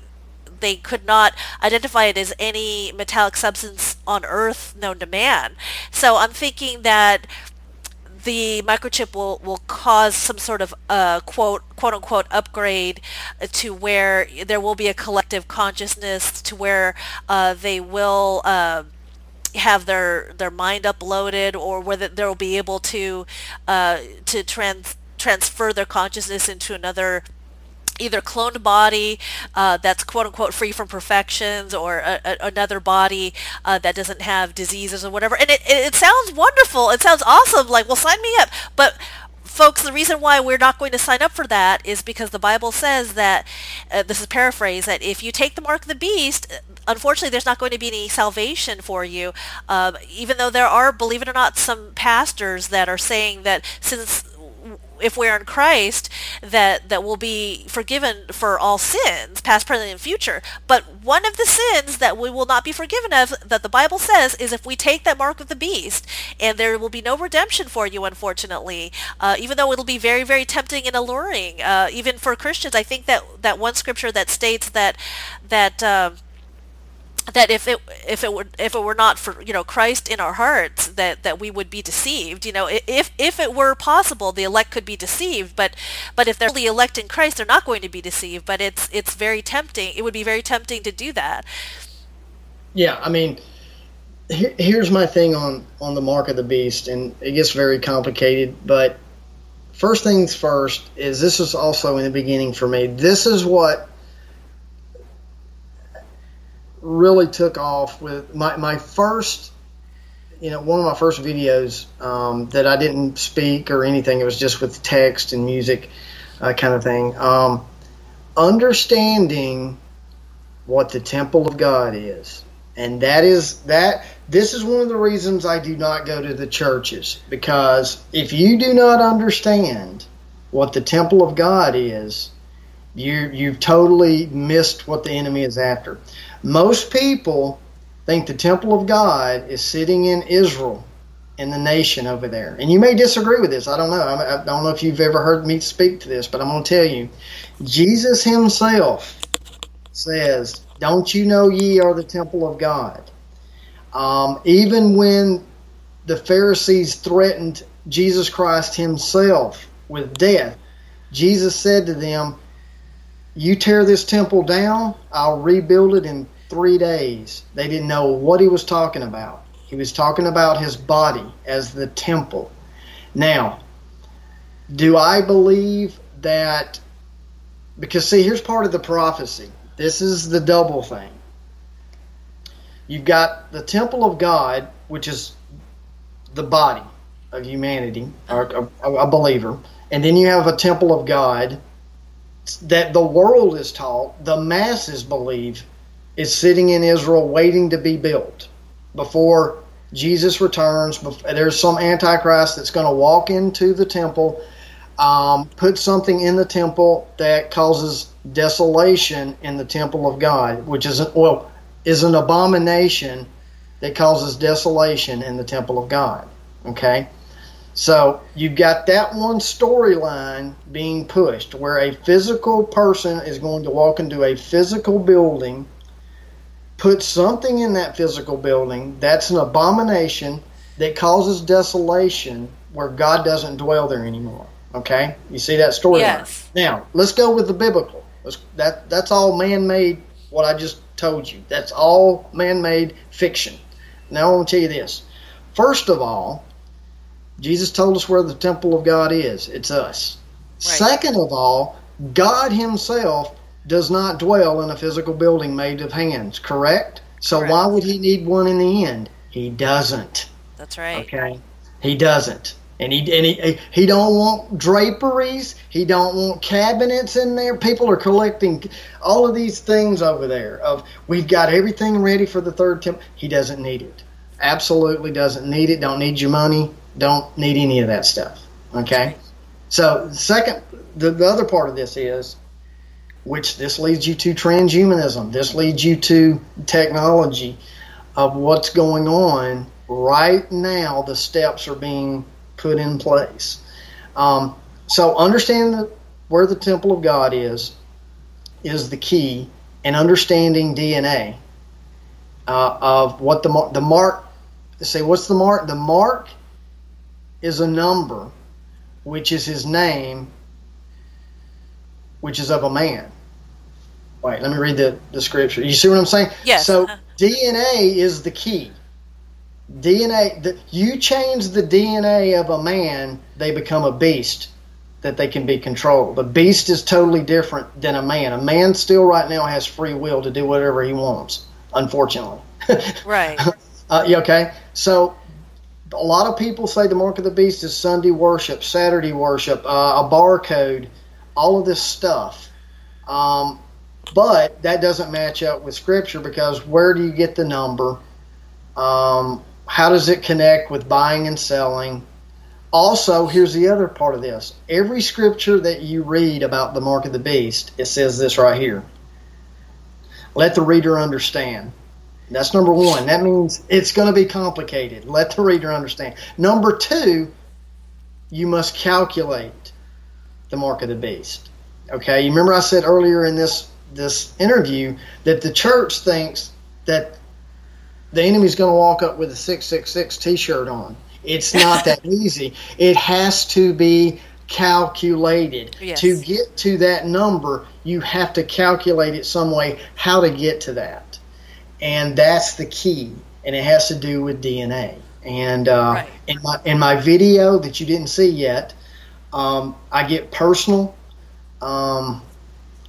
they could not identify it as any metallic substance on Earth known to man. So I'm thinking that the microchip will, will cause some sort of uh, quote quote unquote upgrade to where there will be a collective consciousness to where uh, they will uh, have their their mind uploaded or whether they'll be able to uh, to trans transfer their consciousness into another either cloned body uh, that's quote unquote free from perfections or a, a, another body uh, that doesn't have diseases or whatever. And it, it, it, sounds wonderful. It sounds awesome. Like, well, sign me up. But folks, the reason why we're not going to sign up for that is because the Bible says that, uh, this is paraphrase, that if you take the mark of the beast, unfortunately, there's not going to be any salvation for you. Um, even though there are, believe it or not, some pastors that are saying that since if we're in Christ, that that will be forgiven for all sins, past, present, and future. But one of the sins that we will not be forgiven of, that the Bible says, is if we take that mark of the beast, and there will be no redemption for you, unfortunately. Uh, even though it'll be very, very tempting and alluring, uh, even for Christians. I think that that one scripture that states that that. Uh, that if it if it were if it were not for you know Christ in our hearts that that we would be deceived you know if if it were possible the elect could be deceived but but if they're the elect in Christ they're not going to be deceived but it's it's very tempting it would be very tempting to do that. Yeah I mean here's my thing on on the mark of the beast and it gets very complicated but first things first is this is also in the beginning for me. This is what really took off with my, my first, you know, one of my first videos um, that I didn't speak or anything. It was just with text and music uh, kind of thing. Um, understanding what the temple of God is. And that is that this is one of the reasons I do not go to the churches because if you do not understand what the temple of God is, you you've totally missed what the enemy is after. Most people think the temple of God is sitting in Israel, in the nation over there. And you may disagree with this. I don't know. I don't know if you've ever heard me speak to this, but I'm going to tell you. Jesus himself says, Don't you know ye are the temple of God? Um, even when the Pharisees threatened Jesus Christ himself with death, Jesus said to them, you tear this temple down, I'll rebuild it in three days. They didn't know what he was talking about. He was talking about his body as the temple. Now, do I believe that? Because, see, here's part of the prophecy. This is the double thing. You've got the temple of God, which is the body of humanity, or a, a believer, and then you have a temple of God that the world is taught, the masses believe, is sitting in Israel waiting to be built before Jesus returns. There's some antichrist that's going to walk into the temple, um, put something in the temple that causes desolation in the temple of God, which is well is an abomination that causes desolation in the temple of God. Okay. So you've got that one storyline being pushed where a physical person is going to walk into a physical building, put something in that physical building that's an abomination that causes desolation where God doesn't dwell there anymore. Okay? You see that storyline? Yes. Now, let's go with the biblical. That that's all man-made what I just told you. That's all man-made fiction. Now I want to tell you this. First of all, Jesus told us where the temple of God is. It's us. Right. Second of all, God Himself does not dwell in a physical building made of hands, correct? So correct. why would He need one in the end? He doesn't. That's right. Okay. He doesn't. And he and he he don't want draperies. He don't want cabinets in there. People are collecting all of these things over there. Of we've got everything ready for the third temple. He doesn't need it. Absolutely doesn't need it. Don't need your money. Don't need any of that stuff. Okay. So second, the, the other part of this is, which this leads you to transhumanism. This leads you to technology of what's going on right now. The steps are being put in place. Um, so understanding the, where the temple of God is is the key, and understanding DNA uh, of what the the mark. Say what's the mark? The mark is a number, which is his name, which is of a man. Wait, let me read the, the scripture. You see what I'm saying? Yes. So DNA is the key. DNA, the, you change the DNA of a man, they become a beast that they can be controlled. The beast is totally different than a man. A man still right now has free will to do whatever he wants, unfortunately. [laughs] Right. uh, okay? So a lot of people say the mark of the beast is Sunday worship, Saturday worship, uh, a barcode, all of this stuff. Um, but that doesn't match up with Scripture because where do you get the number? Um, how does it connect with buying and selling? Also, here's the other part of this. Every scripture that you read about the mark of the beast, it says this right here. Let the reader understand. That's number one. That means it's going to be complicated. Let the reader understand. Number two, you must calculate the mark of the beast. Okay, you remember I said earlier in this this interview that the church thinks that the enemy's going to walk up with a 666 t-shirt on. It's not [laughs] that easy. It has to be calculated. Yes. To get to that number, you have to calculate it some way how to get to that and that's the key, and it has to do with DNA. And uh, right. in my in my video that you didn't see yet, um, I get personal um,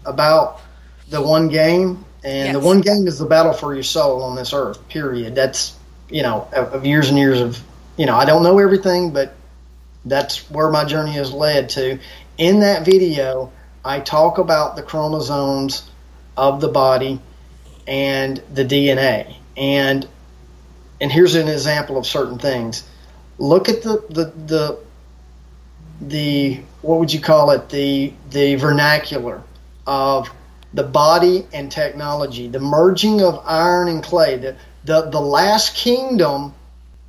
about the one game, and yes. the one game is the battle for your soul on this earth. Period. That's you know of, of years and years of you know I don't know everything, but that's where my journey has led to. In that video, I talk about the chromosomes of the body and the DNA. And and here's an example of certain things. Look at the the the, the what would you call it? The the vernacular of the body and technology, the merging of iron and clay. The the, the last kingdom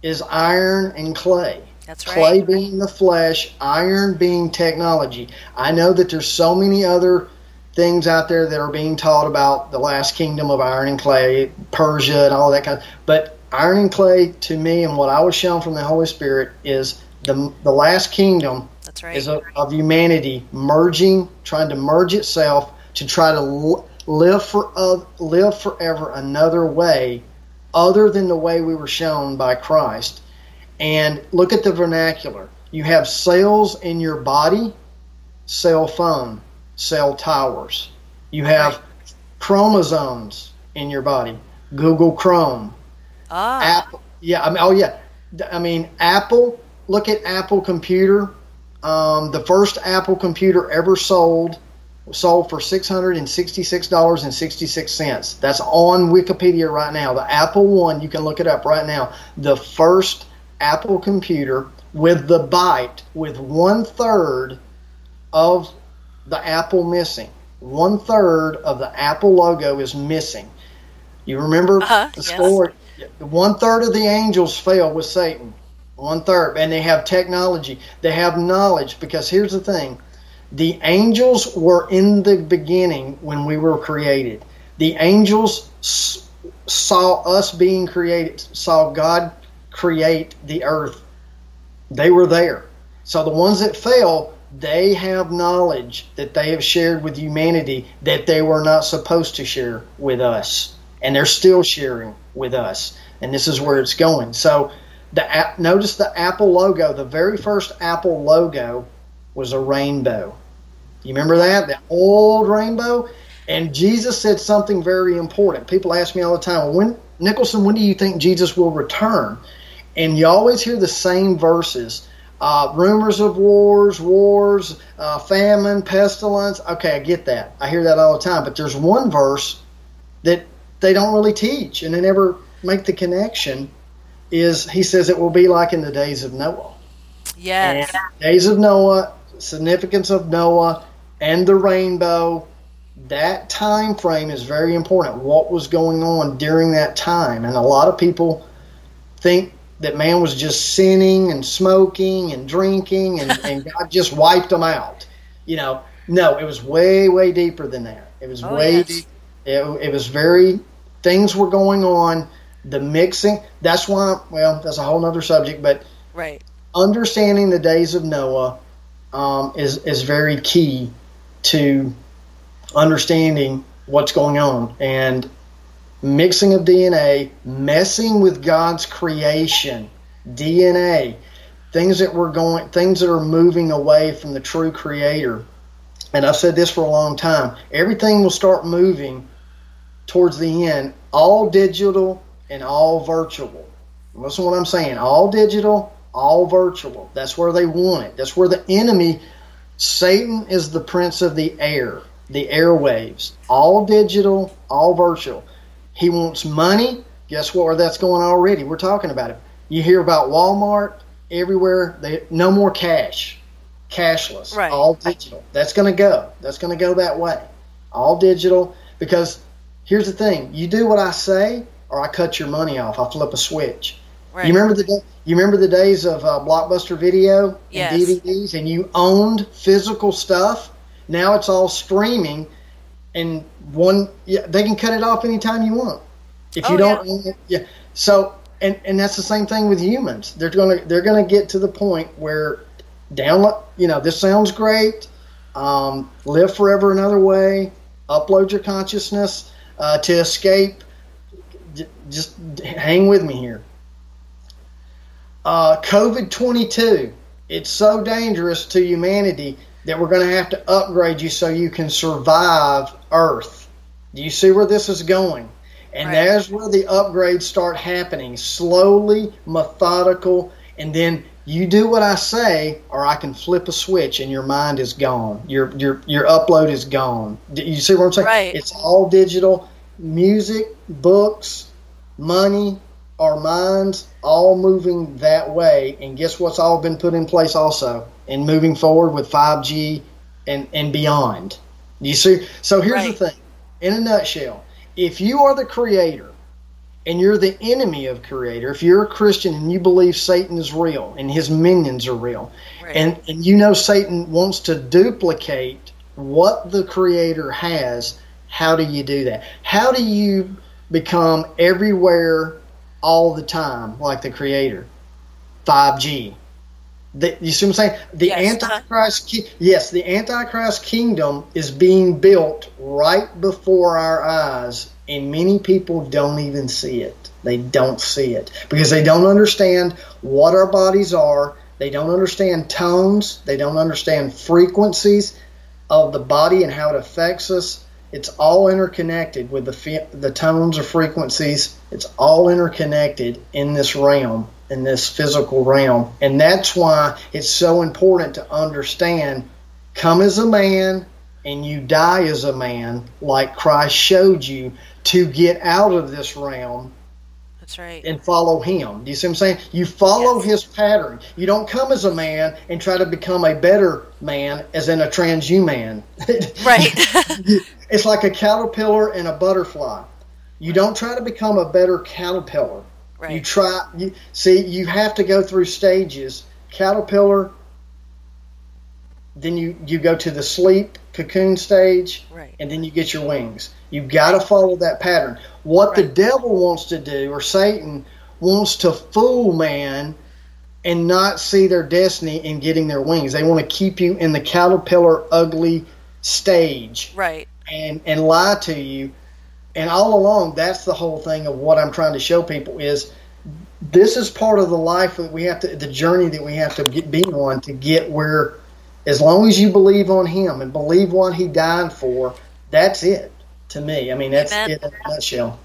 is iron and clay. That's right. Clay being the flesh, iron being technology. I know that there's so many other things out there that are being taught about the last kingdom of iron and clay, Persia, and all that kind. Of, but iron and clay, to me, and what I was shown from the Holy Spirit, is the the last kingdom. That's right. Is of, of humanity merging, trying to merge itself to try to live for uh, live forever another way other than the way we were shown by Christ. And look at the vernacular. You have cells in your body, cell phone, cell towers. You have chromosomes in your body, Google Chrome. Ah. Apple, yeah, I mean, oh yeah. I mean, Apple, look at Apple Computer. Um, the first Apple computer ever sold sold for $666.66. That's on Wikipedia right now. The Apple One, you can look it up right now. The first Apple computer with the byte, with one third of the Apple missing. One third of the Apple logo is missing. You remember uh-huh, the story? Yes. One third of the angels fell with Satan. One third. And they have technology, they have knowledge. Because here's the thing the angels were in the beginning when we were created. The angels saw us being created, saw God create the earth. They were there. So the ones that fell, they have knowledge that they have shared with humanity that they were not supposed to share with us. And they're still sharing with us. And this is where it's going. So the notice the Apple logo, the very first Apple logo was a rainbow. You remember that? The old rainbow? And Jesus said something very important. People ask me all the time, when Nicholson, when do you think Jesus will return? And you always hear the same verses. Uh, rumors of wars, wars, uh, famine, pestilence. Okay, I get that. I hear that all the time. But there's one verse that they don't really teach and they never make the connection. Is he says it will be like in the days of Noah. Yes. And days of Noah, significance of Noah, and the rainbow that time frame is very important what was going on during that time and a lot of people think that man was just sinning and smoking and drinking and, and [laughs] god just wiped them out. You know no it was way way deeper than that. It was oh, way yes. it, it was very things were going on. The mixing that's why well that's a whole nother subject but right. understanding the days of noah um, is is very key to understanding what's going on. And mixing of DNA, messing with God's creation, DNA, things that we're going, things that are moving away from the true Creator. And I've said this for a long time. Everything will start moving towards the end, all digital and all virtual. Listen to what I'm saying. All digital, all virtual. That's where they want it. That's where the enemy Satan is the prince of the air, the airwaves, all digital, all virtual. He wants money. Guess what? Where that's going already. We're talking about it. You hear about Walmart everywhere. They no more cash, cashless, right. all digital. That's going to go. That's going to go that way. All digital because here's the thing: you do what I say, or I cut your money off. I flip a switch. Right. You remember the you remember the days of uh, Blockbuster Video yes. and DVDs, and you owned physical stuff. Now it's all streaming, and one yeah, they can cut it off anytime you want. If you oh, don't, yeah. it, yeah. So and and that's the same thing with humans. They're gonna they're gonna get to the point where download. You know, this sounds great. Um, live forever another way. Upload your consciousness uh, to escape. Just hang with me here uh, COVID 22. It's so dangerous to humanity that we're going to have to upgrade you so you can survive Earth. Do you see where this is going? And right. there's where the upgrades start happening slowly, methodical, and then you do what I say, or I can flip a switch and your mind is gone. Your your your upload is gone. You see what I'm saying? Right. It's all digital. Music, books, money, our minds all moving that way. And guess what's all been put in place also and moving forward with 5G and, and beyond. You see? So here's right. the thing in a nutshell if you are the creator and you're the enemy of creator if you're a christian and you believe satan is real and his minions are real right. and, and you know satan wants to duplicate what the creator has how do you do that how do you become everywhere all the time like the creator 5G. The, you see what I'm saying? The Yes, uh-huh. Antichrist, ki- yes, the Antichrist kingdom is being built right before our eyes, and many people don't even see it. They don't see it because they don't understand what our bodies are. They don't understand tones. They don't understand frequencies of the body and how it affects us. It's all interconnected with the the tones or frequencies. It's all interconnected in this realm, in this physical realm, and that's why it's so important to understand. Come as a man, and you die as a man, like Christ showed you, to get out of this realm That's right. and follow him. Do you see what I'm saying? You follow Yes. his pattern. You don't come as a man and try to become a better man, as in a transhuman. [laughs] Right. it's like a caterpillar and a butterfly. You don't try to become a better caterpillar. You try. You see. You have to go through stages. Caterpillar. Then you you go to the sleep cocoon stage, Right. and then you get your wings. You've got to follow that pattern. What the devil wants to do, or Satan wants to fool man and not see their destiny in getting their wings. They want to keep you in the caterpillar ugly stage Right. and and lie to you. And all along, that's the whole thing of what I'm trying to show people is this is part of the life that we have to, the journey that we have to get, be on to get where, as long as you believe on Him and believe what He died for, that's it to me. I mean, that's Amen. it in a nutshell.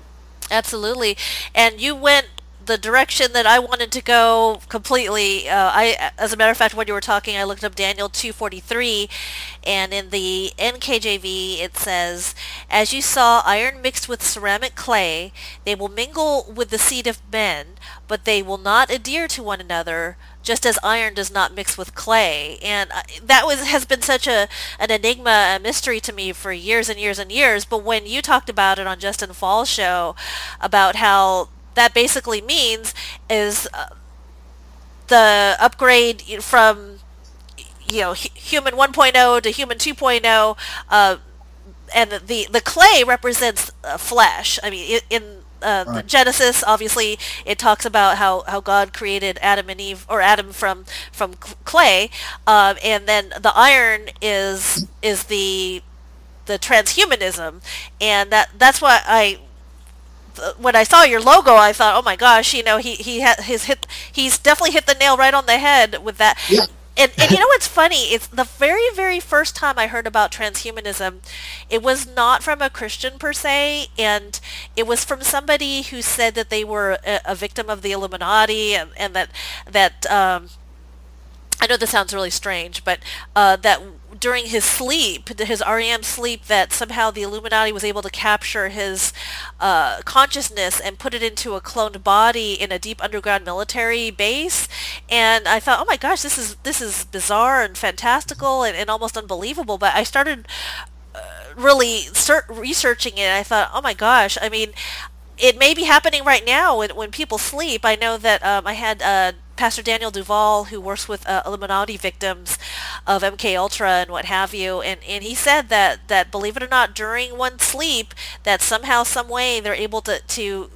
Absolutely. And you went the direction that I wanted to go completely. Uh, I, as a matter of fact, when you were talking, I looked up Daniel 2:43, and in the NKJV it says, "As you saw iron mixed with ceramic clay, they will mingle with the seed of men, but they will not adhere to one another." Just as iron does not mix with clay, and uh, that was has been such a an enigma, a mystery to me for years and years and years. But when you talked about it on Justin Fall's show, about how that basically means is uh, the upgrade from you know human 1.0 to human 2.0 uh, and the the clay represents uh, flesh i mean in uh, the Right. Genesis, obviously, it talks about how, how God created Adam and Eve, or Adam from from clay, um, and then the iron is is the the transhumanism, and that that's why I when I saw your logo, I thought, oh my gosh, you know, he he ha- his hit he's definitely hit the nail right on the head with that. Yeah. And, and you know [laughs] what's funny? It's the very very first time I heard about transhumanism, it was not from a Christian per se, and it was from somebody who said that they were a, a victim of the Illuminati, and and that that um, I know this sounds really strange, but uh, that during his sleep, his REM sleep, that somehow the Illuminati was able to capture his uh, consciousness and put it into a cloned body in a deep underground military base. And I thought, oh my gosh, this is this is bizarre and fantastical and, and almost unbelievable. But I started uh, really ser- researching it. And I thought, oh my gosh, I mean, it may be happening right now when, when people sleep. I know that um, I had uh, Pastor Daniel Duval, who works with uh, Illuminati victims of MK Ultra and what have you, and, and he said that, that believe it or not, during one sleep, that somehow, some way, they're able to, to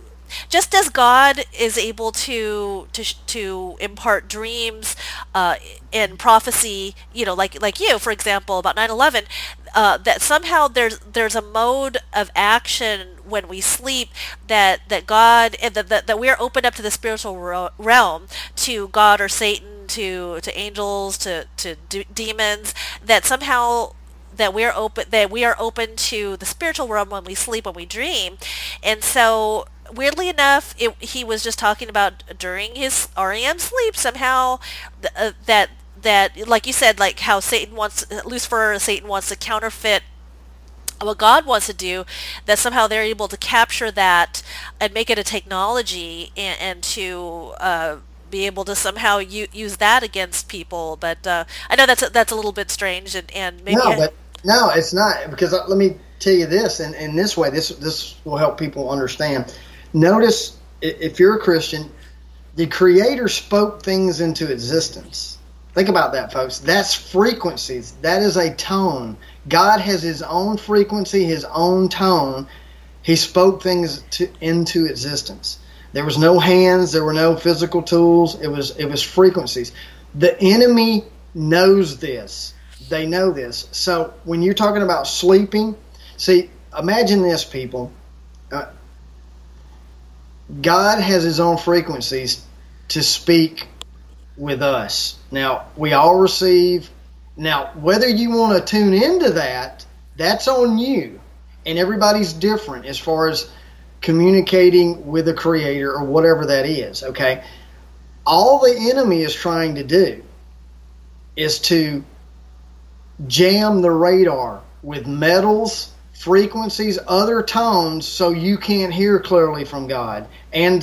just as God is able to to to impart dreams uh, and prophecy, you know, like like you, for example, about 9/11, uh, that somehow there's there's a mode of action when we sleep that that God and that, that, that we are opened up to the spiritual realm to God or Satan to to angels to to de- demons that somehow that we're open that we are open to the spiritual realm when we sleep when we dream. And so weirdly enough it, he was just talking about during his REM sleep somehow th- uh, that that like you said like how Satan wants Lucifer Satan wants to counterfeit what God wants to do, that somehow they're able to capture that and make it a technology and, and to uh, be able to somehow u- use that against people. But uh, I know that's a, that's a little bit strange, and, and maybe No, but no, it's not because uh, let me tell you this, and in this way, this this will help people understand. Notice if you're a Christian, the Creator spoke things into existence. Think about that, folks. That's frequencies. That is a tone. God has His own frequency, His own tone. He spoke things to, into existence. There was no hands. There were no physical tools. It was it was frequencies. The enemy knows this. They know this. So when you're talking about sleeping, see, imagine this, people. Uh, God has His own frequencies to speak with us. Now, we all receive. Now, whether you want to tune into that, that's on you. And everybody's different as far as communicating with the Creator or whatever that is, okay? All the enemy is trying to do is to jam the radar with metals, frequencies, other tones, so you can't hear clearly from God. And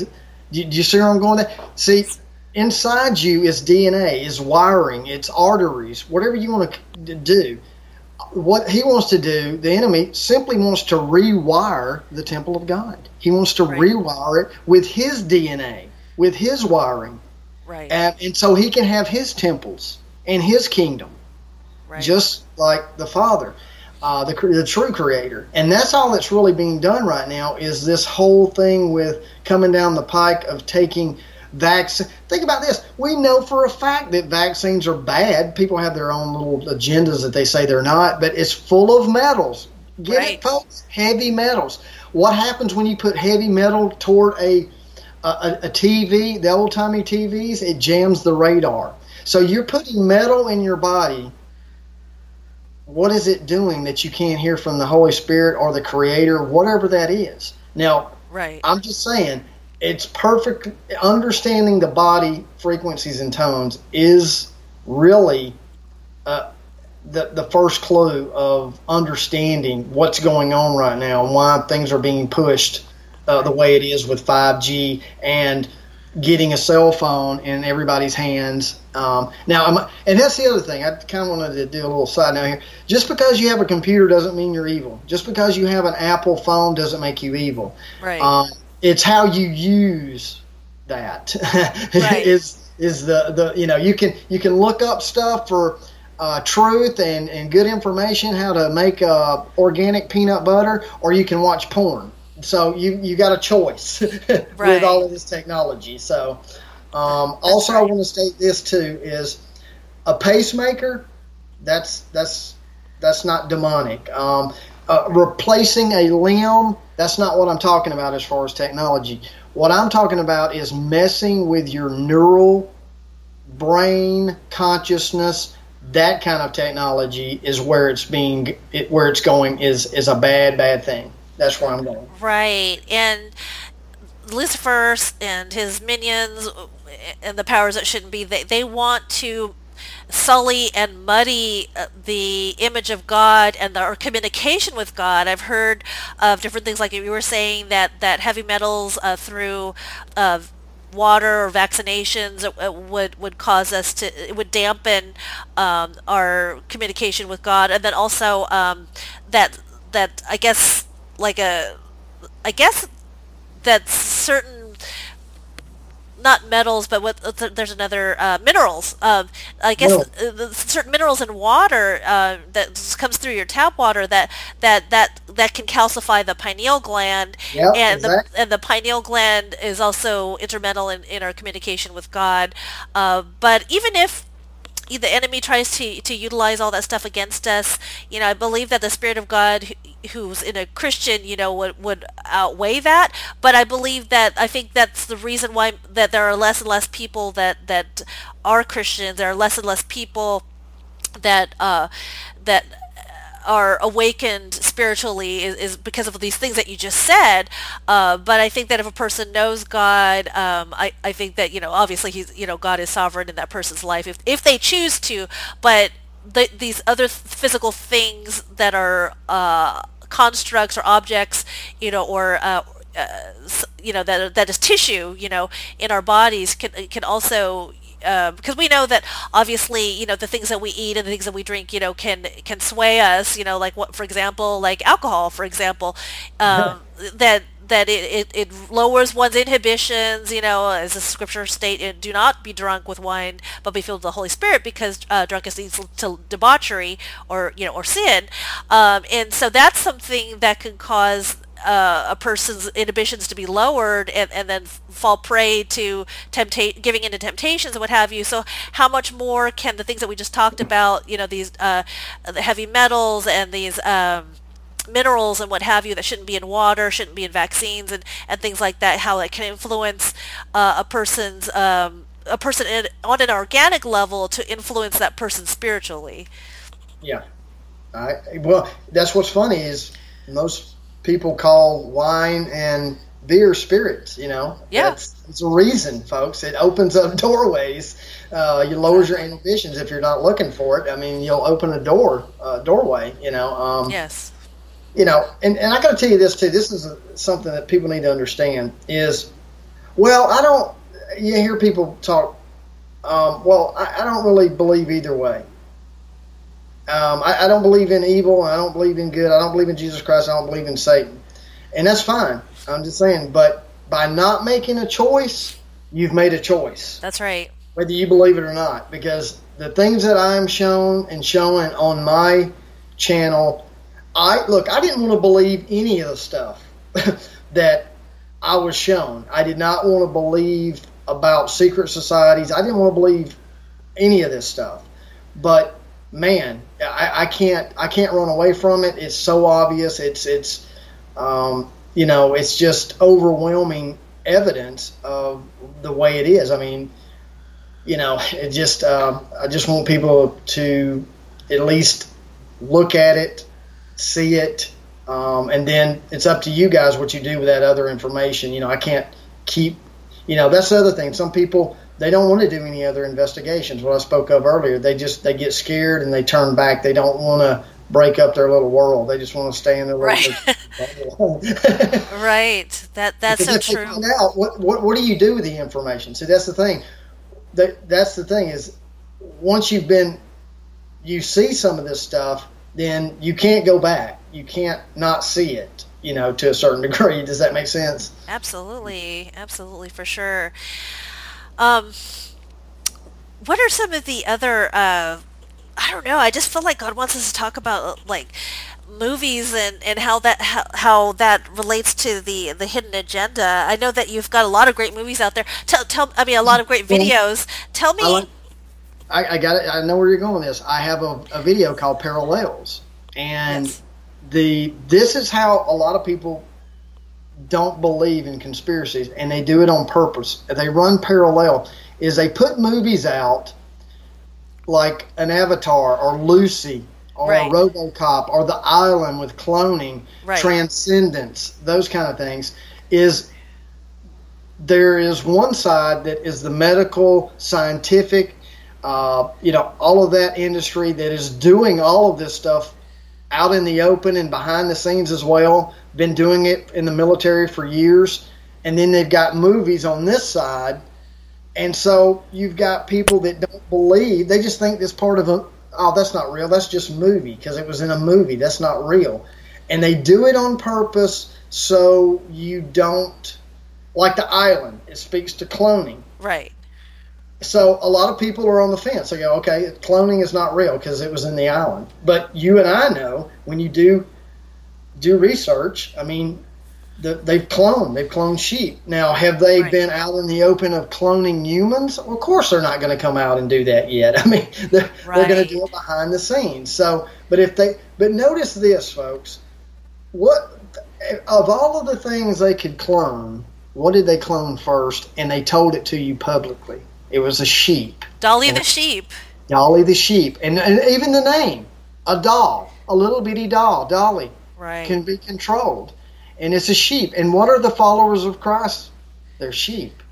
do you see where I'm going? There? See, inside you is DNA, is wiring, it's arteries, whatever you want to do. What he wants to do, the enemy simply wants to rewire the temple of God. He wants to right. rewire it with his DNA, with his wiring. Right. And, and so he can have his temples and his kingdom, right. just like the Father. Uh, the, the true creator. And that's all that's really being done right now is this whole thing with coming down the pike of taking vaccine. Think about this. We know for a fact that vaccines are bad. People have their own little agendas that they say they're not, but it's full of metals. Get right. it, folks? Heavy metals. What happens when you put heavy metal toward a a, a TV, the old timey TVs? It jams the radar. So you're putting metal in your body. What is it doing that you can't hear from the Holy Spirit or the Creator, whatever that is? Now, right. I'm just saying it's perfect. Understanding the body frequencies and tones is really uh, the the first clue of understanding what's going on right now and why things are being pushed uh, the way it is with 5G and getting a cell phone in everybody's hands. Um, now, I'm, and that's the other thing. I kind of wanted to do a little side note here. Just because you have a computer doesn't mean you're evil. Just because you have an Apple phone doesn't make you evil. Right. Um, it's how you use that. [laughs] right. is is the the you know you can you can look up stuff for. Uh, truth and, and good information how to make uh, organic peanut butter or you can watch porn so you you got a choice right. [laughs] with all of this technology. So um, also right. I want to state this too is a pacemaker. That's that's that's not demonic. Um, uh, replacing a limb. That's not what I'm talking about as far as technology. What I'm talking about is messing with your neural brain consciousness. That kind of technology is where it's being, it, where it's going is is a bad bad thing. That's where I'm going. Right, and Lucifer and his minions and the powers that shouldn't be, they, they want to sully and muddy uh, the image of God and the, our communication with God. I've heard of different things like you were saying that, that heavy metals uh, through uh, water or vaccinations would would cause us to it would dampen um, our communication with God, and then also um, that that I guess like a, I guess that certain not metals, but what there's another uh, minerals. Um, I guess uh, certain minerals in water uh, that comes through your tap water that that that that can calcify the pineal gland, yep, and exactly. the and the pineal gland is also instrumental in, in our communication with God. Uh, but even if the enemy tries to, to utilize all that stuff against us. You know, I believe that the Spirit of God who's in a Christian, you know, would, would outweigh that. But I believe that, I think that's the reason why that there are less and less people that, that are Christians. There are less and less people that, uh, that are awakened spiritually is, is, because of these things that you just said. Uh, but I think that if a person knows God, um, I, I think that, you know, obviously he's, you know, God is sovereign in that person's life if, if they choose to, but the, these other physical things that are uh, constructs or objects, you know, or uh, uh, you know that that is tissue, you know, in our bodies can can also because um, we know that obviously you know the things that we eat and the things that we drink you know can can sway us you know like what for example like alcohol for example um, that that it, it, it, lowers one's inhibitions, you know, as the scripture state, do not be drunk with wine, but be filled with the Holy Spirit, because uh, drunkenness leads to debauchery or, you know, or sin. Um, and so that's something that can cause uh, a person's inhibitions to be lowered and, and then fall prey to tempta- giving into temptations and what have you. So how much more can the things that we just talked about, you know, these uh, the heavy metals and these um, minerals and what have you that shouldn't be in water, shouldn't be in vaccines and, and things like that, how it can influence uh, a person's um, a person in, on an organic level to influence that person spiritually. Yeah. I, well, that's what's funny is most people call wine and beer spirits. You know, yeah, it's a reason, folks. It opens up [laughs] doorways. Uh, you lowers your inhibitions if you're not looking for it. I mean, you'll open a door, uh, doorway. You know. Um, yes. You know, and, and I got to tell you this too. This is a, something that people need to understand. Is well, I don't. You hear people talk. Um, well, I, I don't really believe either way. Um, I, I, don't believe in evil. I don't believe in good. I don't believe in Jesus Christ. I don't believe in Satan. And that's fine. I'm just saying. But by not making a choice, you've made a choice. That's right. Whether you believe it or not. Because the things that I'm shown and showing on my channel, I look, I didn't want to believe any of the stuff [laughs] that I was shown. I did not want to believe about secret societies. I didn't want to believe any of this stuff. But man, I, I can't I can't run away from it. It's so obvious. It's it's um, you know it's just overwhelming evidence of the way it is. I mean, you know, it just um, I just want people to at least look at it, see it, um, and then it's up to you guys what you do with that other information. You know, I can't keep. You know, that's the other thing. Some people they don't want to do any other investigations. What I spoke of earlier, they just they get scared and they turn back. They don't want to break up their little world. They just want to stay in their right. [laughs] [laughs] right. That that's so true. Out what, what what do you do with the information? See, that's the thing. That that's the thing is once you've been you see some of this stuff, then you can't go back. You can't not see it. You know, to a certain [laughs] degree. Does that make sense? Absolutely, absolutely, for sure. Um, what are some of the other? Uh, I don't know. I just feel like God wants us to talk about like movies and, and how that how, how that relates to the the hidden agenda. I know that you've got a lot of great movies out there. Tell tell I mean a lot of great videos. Tell me. I, I, got it. I know where you're going with this. I have a, a video called Parallels, and yes. the this is how a lot of people don't believe in conspiracies, and they do it on purpose. They run parallel. Is they put movies out like an Avatar or Lucy or right. RoboCop or The Island with cloning, right. Transcendence, those kind of things. Is there is one side that is the medical, scientific, uh, you know, all of that industry that is doing all of this stuff out in the open and behind the scenes as well been doing it in the military for years, and then they've got movies on this side, and so you've got people that don't believe. They just think this part of a oh that's not real. That's just movie because it was in a movie. That's not real, and they do it on purpose so you don't like the island. It speaks to cloning, right? So a lot of people are on the fence. They go, okay, cloning is not real because it was in the island. But you and I know when you do do research. I mean, the, they've cloned. They've cloned sheep. Now, have they right. been out in the open of cloning humans? Well, of course, they're not going to come out and do that yet. [laughs] I mean, they're, right. they're going to do it behind the scenes. So, but if they, but notice this, folks. What of all of the things they could clone? What did they clone first? And they told it to you publicly. It was a sheep. Dolly and the sheep. Dolly the sheep, and, and even the name, a doll, a little bitty doll, Dolly right. can be controlled. And it's a sheep. And what are the followers of Christ? They're sheep.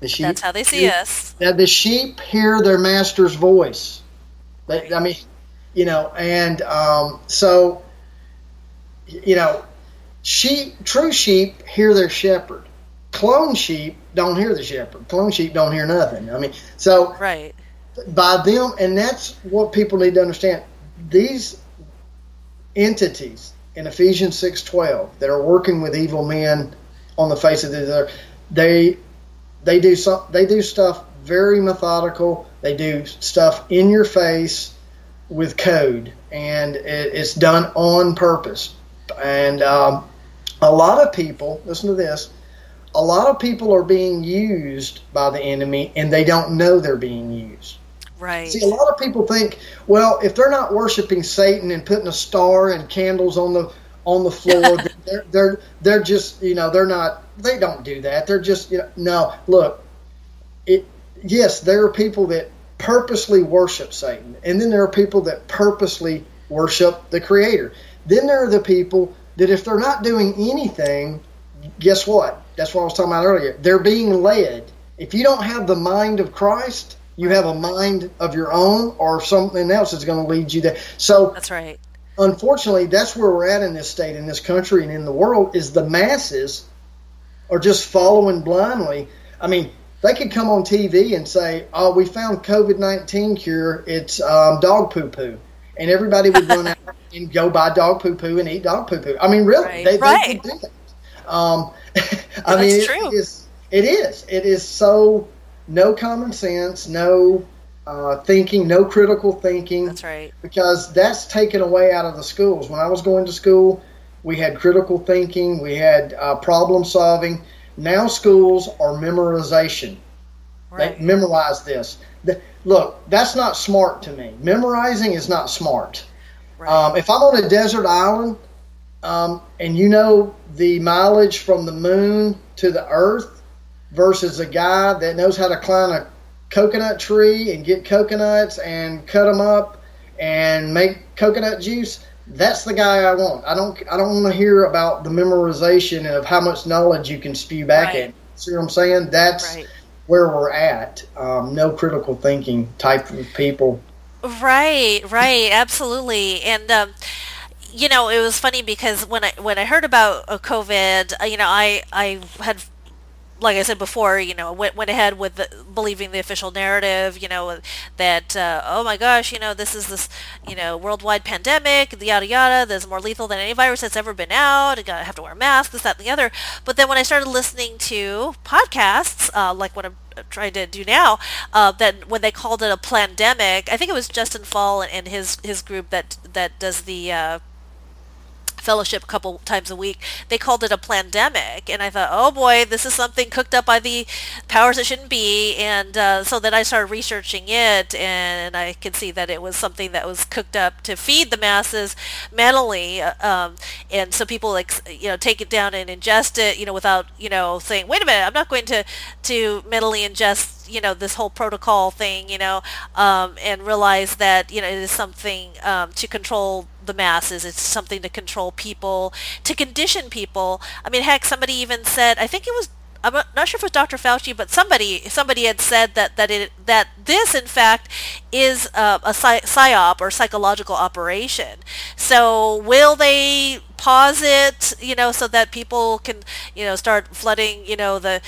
The sheep. That's how they see us. That the sheep hear their master's voice. They, I mean, you know, and um, so, you know, sheep, true sheep hear their shepherd. Clone sheep don't hear the shepherd. Clone sheep don't hear nothing. I mean, so right by them, and that's what people need to understand. These entities in Ephesians 6:12 that are working with evil men on the face of the earth. They they do some they do stuff very methodical. They do stuff in your face with code, and it, it's done on purpose. And um, a lot of people, listen to this, a lot of people are being used by the enemy and they don't know they're being used. Right. See, a lot of people think, well, if they're not worshiping Satan and putting a star and candles on the on the floor, [laughs] they're they're they're just you know they're not they don't do that. They're just you know no. Look, it yes, there are people that purposely worship Satan, and then there are people that purposely worship the Creator. Then there are the people that if they're not doing anything, guess what? That's what I was talking about earlier. They're being led. If you don't have the mind of Christ, you have a mind of your own or something else that's going to lead you there. So that's right. Unfortunately, that's where we're at in this state, in this country, and in the world. Is the masses are just following blindly. I mean, they could come on TV and say, "Oh, we found COVID nineteen cure. It's um, dog poo poo," and everybody would run [laughs] out and go buy dog poo poo and eat dog poo poo. I mean, really, right. they, right. they could do that. Um, [laughs] I mean, it is, it is. It is so no common sense, no uh, thinking, no critical thinking. That's right. Because that's taken away out of the schools. When I was going to school, we had critical thinking, we had uh, problem solving. Now schools are memorization. Right. They memorize this. The, look, that's not smart to me. Memorizing is not smart. Right. Um, if I'm on a desert island um, and you know the mileage from the moon to the earth versus a guy that knows how to climb a coconut tree and get coconuts and cut them up and make coconut juice, that's the guy I want. I don't I don't want to hear about the memorization of how much knowledge you can spew back right. at. See what I'm saying? That's right. where we're at. Um, no critical thinking type of people. Right, right, absolutely, and. Um, you know, it was funny because when I when I heard about uh, COVID, uh, you know, I I had like I said before, you know, went, went ahead with the, believing the official narrative, you know, that, uh, oh my gosh, you know, this is this, you know, worldwide pandemic, yada yada, that's more lethal than any virus that's ever been out, I gotta have to wear a mask, this, that, and the other. But then when I started listening to podcasts, uh, like what I'm trying to do now, uh, that when they called it a pandemic, I think it was Justin Fall and, and his, his group that, that does the, uh, fellowship a couple times a week, they called it a pandemic. And I thought, oh boy, this is something cooked up by the powers that shouldn't be. And uh, so then I started researching it, and I could see that it was something that was cooked up to feed the masses mentally. Uh, um, and so people, like, you know, take it down and ingest it, you know, without, you know, saying, wait a minute, I'm not going to, to mentally ingest you know this whole protocol thing you know um, and realize that you know it is something um, to control the masses it's something to control people to condition people i mean heck somebody even said i think it was I'm not sure if it was Dr. Fauci, but somebody somebody had said that that it that this in fact is a, a psyop or psychological operation. So will they pause it, you know, so that people can, you know, start flooding, you know, the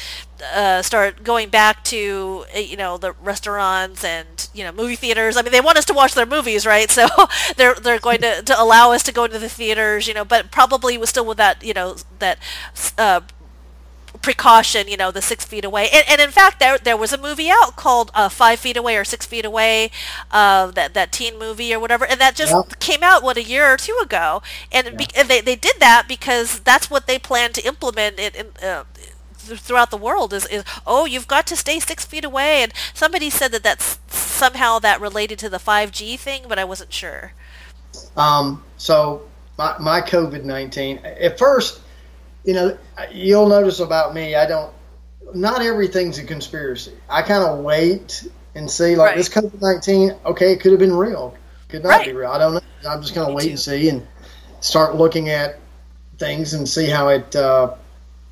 uh, start going back to, uh, you know, the restaurants and you know movie theaters. I mean, they want us to watch their movies, right? [laughs] So they're they're going to, to allow us to go into the theaters, you know, but probably still with that, you know, that uh, precaution, you know, the six feet away. And, and in fact, there there was a movie out called uh, Five Feet Away or Six Feet Away, uh, that that teen movie or whatever, and that just came out what a year or two ago. And, yeah. be, and they they did that because that's what they plan to implement it. In, uh, throughout the world is, is oh you've got to stay six feet away and somebody said that that's somehow that related to the 5g thing but i wasn't sure um, so my, my covid-19 at first you know, you'll notice about me, I don't. Not everything's a conspiracy. I kind of wait and see. Like right. this COVID nineteen, okay, it could have been real, could not right. be real. I don't know. I'm just gonna wait too. and see and start looking at things and see how it uh,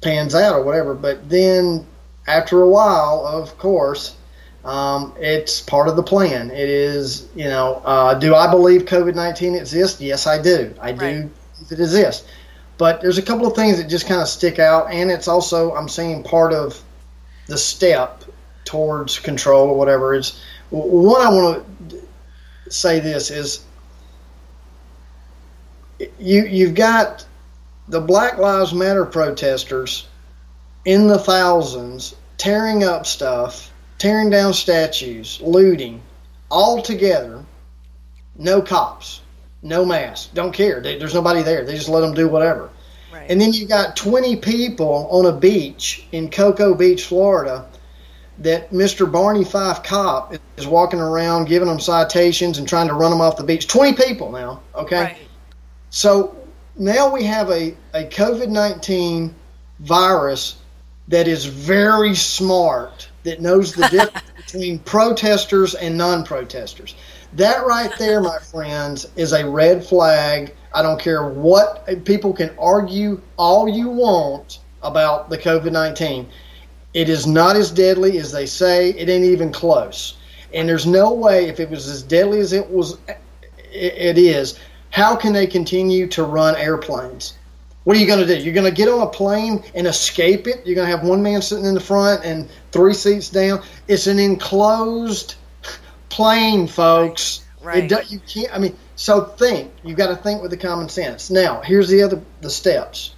pans out or whatever. But then after a while, of course, um, it's part of the plan. It is, you know, uh, do I believe COVID 19 exists? Yes, I do. I do right. it exists. But there's a couple of things that just kind of stick out, and it's also I'm saying part of the step towards control or whatever. Is one I want to say this is you you've got the Black Lives Matter protesters in the thousands tearing up stuff, tearing down statues, looting, all together, no cops no mask, don't care. There's nobody there. They just let them do whatever. Right. And then you got 20 people on a beach in Cocoa Beach, Florida, that Mr. Barney Fife cop is walking around giving them citations and trying to run them off the beach. 20 people now, okay? Right. So now we have a, a COVID 19 virus that is very smart, that knows the [laughs] difference between protesters and non protesters. That right there, my friends, is a red flag. I don't care what people can argue all you want about the COVID 19. It is not as deadly as they say. It ain't even close. And there's no way, if it was as deadly as it was, it is, how can they continue to run airplanes? What are you going to do? You're going to get on a plane and escape it? You're going to have one man sitting in the front and three seats down? It's an enclosed plane, folks. Right. It, you can't. I mean, so think. You've got to think with the common sense. Now, here's the other the steps.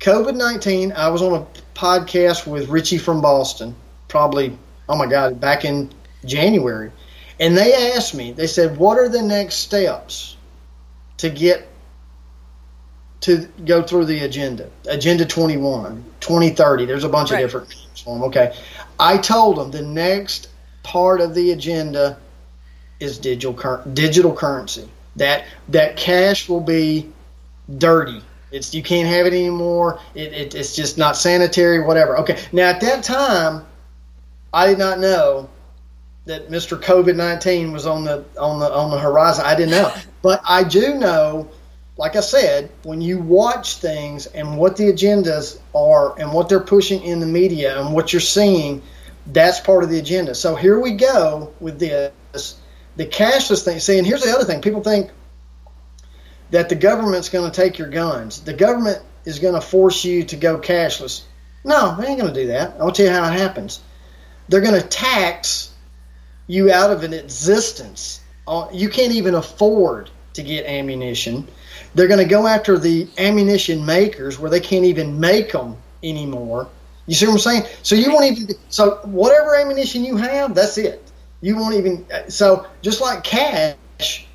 COVID nineteen. I was on a podcast with Richie from Boston, probably. Oh my God, back in January, and they asked me. They said, "What are the next steps to get to go through the agenda, Agenda 21, 2030. There's a bunch right. of different names for them. Okay. I told them the next part of the agenda is digital cur- digital currency. That that cash will be dirty. It's you can't have it anymore. It, it, it's just not sanitary. Whatever. Okay. Now at that time, I did not know that Mr. COVID nineteen was on the on the on the horizon. I didn't know, [laughs] but I do know like I said, when you watch things and what the agendas are and what they're pushing in the media and what you're seeing, that's part of the agenda. So here we go with this. The cashless thing. See, and here's the other thing. People think that the government's going to take your guns. The government is going to force you to go cashless. No, they ain't going to do that. I'll tell you how it happens. They're going to tax you out of an existence. Uh, you can't even afford to get ammunition. They're going to go after the ammunition makers where they can't even make them anymore. You see what I'm saying? So you won't even. So whatever ammunition you have, that's it. You won't even. So just like cash,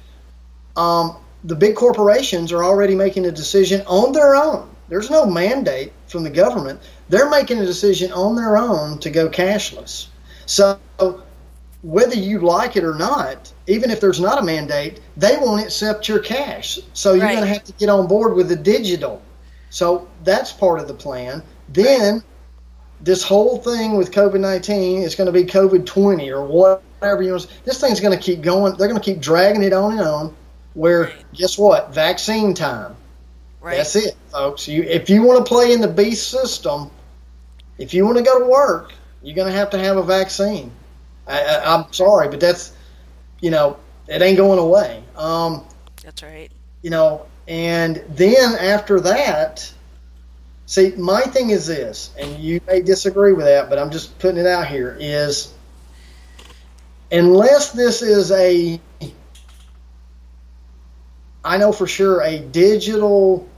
um, the big corporations are already making a decision on their own. There's no mandate from the government. They're making a decision on their own to go cashless. So whether you like it or not, even if there's not a mandate, they won't accept your cash. So you're right. going to have to get on board with the digital. So that's part of the plan. Then. This whole thing with COVID 19 is going to be COVID 20 or whatever you want. This thing's going to keep going. They're going to keep dragging it on and on. Where, right. guess what? Vaccine time. That's it, folks. You, if you want to play in the beast system, if you want to go to work, you're going to have to have a vaccine. I, am sorry, but that's you know it ain't going away. Um, that's right. You know, and then after that, see, my thing is this, and you may disagree with that, but I'm just putting it out here. Is unless this is a I know for sure a digital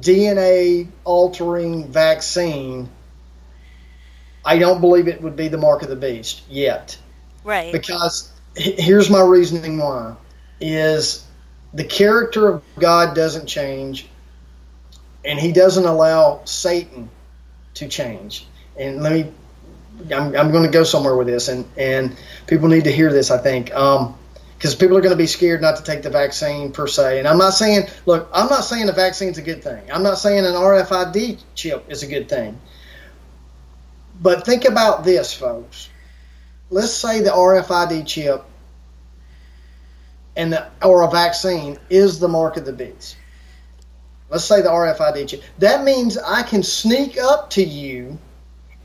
DNA altering vaccine I don't believe it would be the mark of the beast yet. Right. Because here's my reasoning why is the character of God doesn't change and he doesn't allow Satan to change. And let me I'm, I'm going to go somewhere with this and and people need to hear this I think. Um because people are going to be scared not to take the vaccine per se. And I'm not saying, look, I'm not saying the vaccine's a good thing. I'm not saying an RFID chip is a good thing. But think about this, folks. Let's say the RFID chip and the, or a vaccine is the mark of the beast. Let's say the RFID chip. That means I can sneak up to you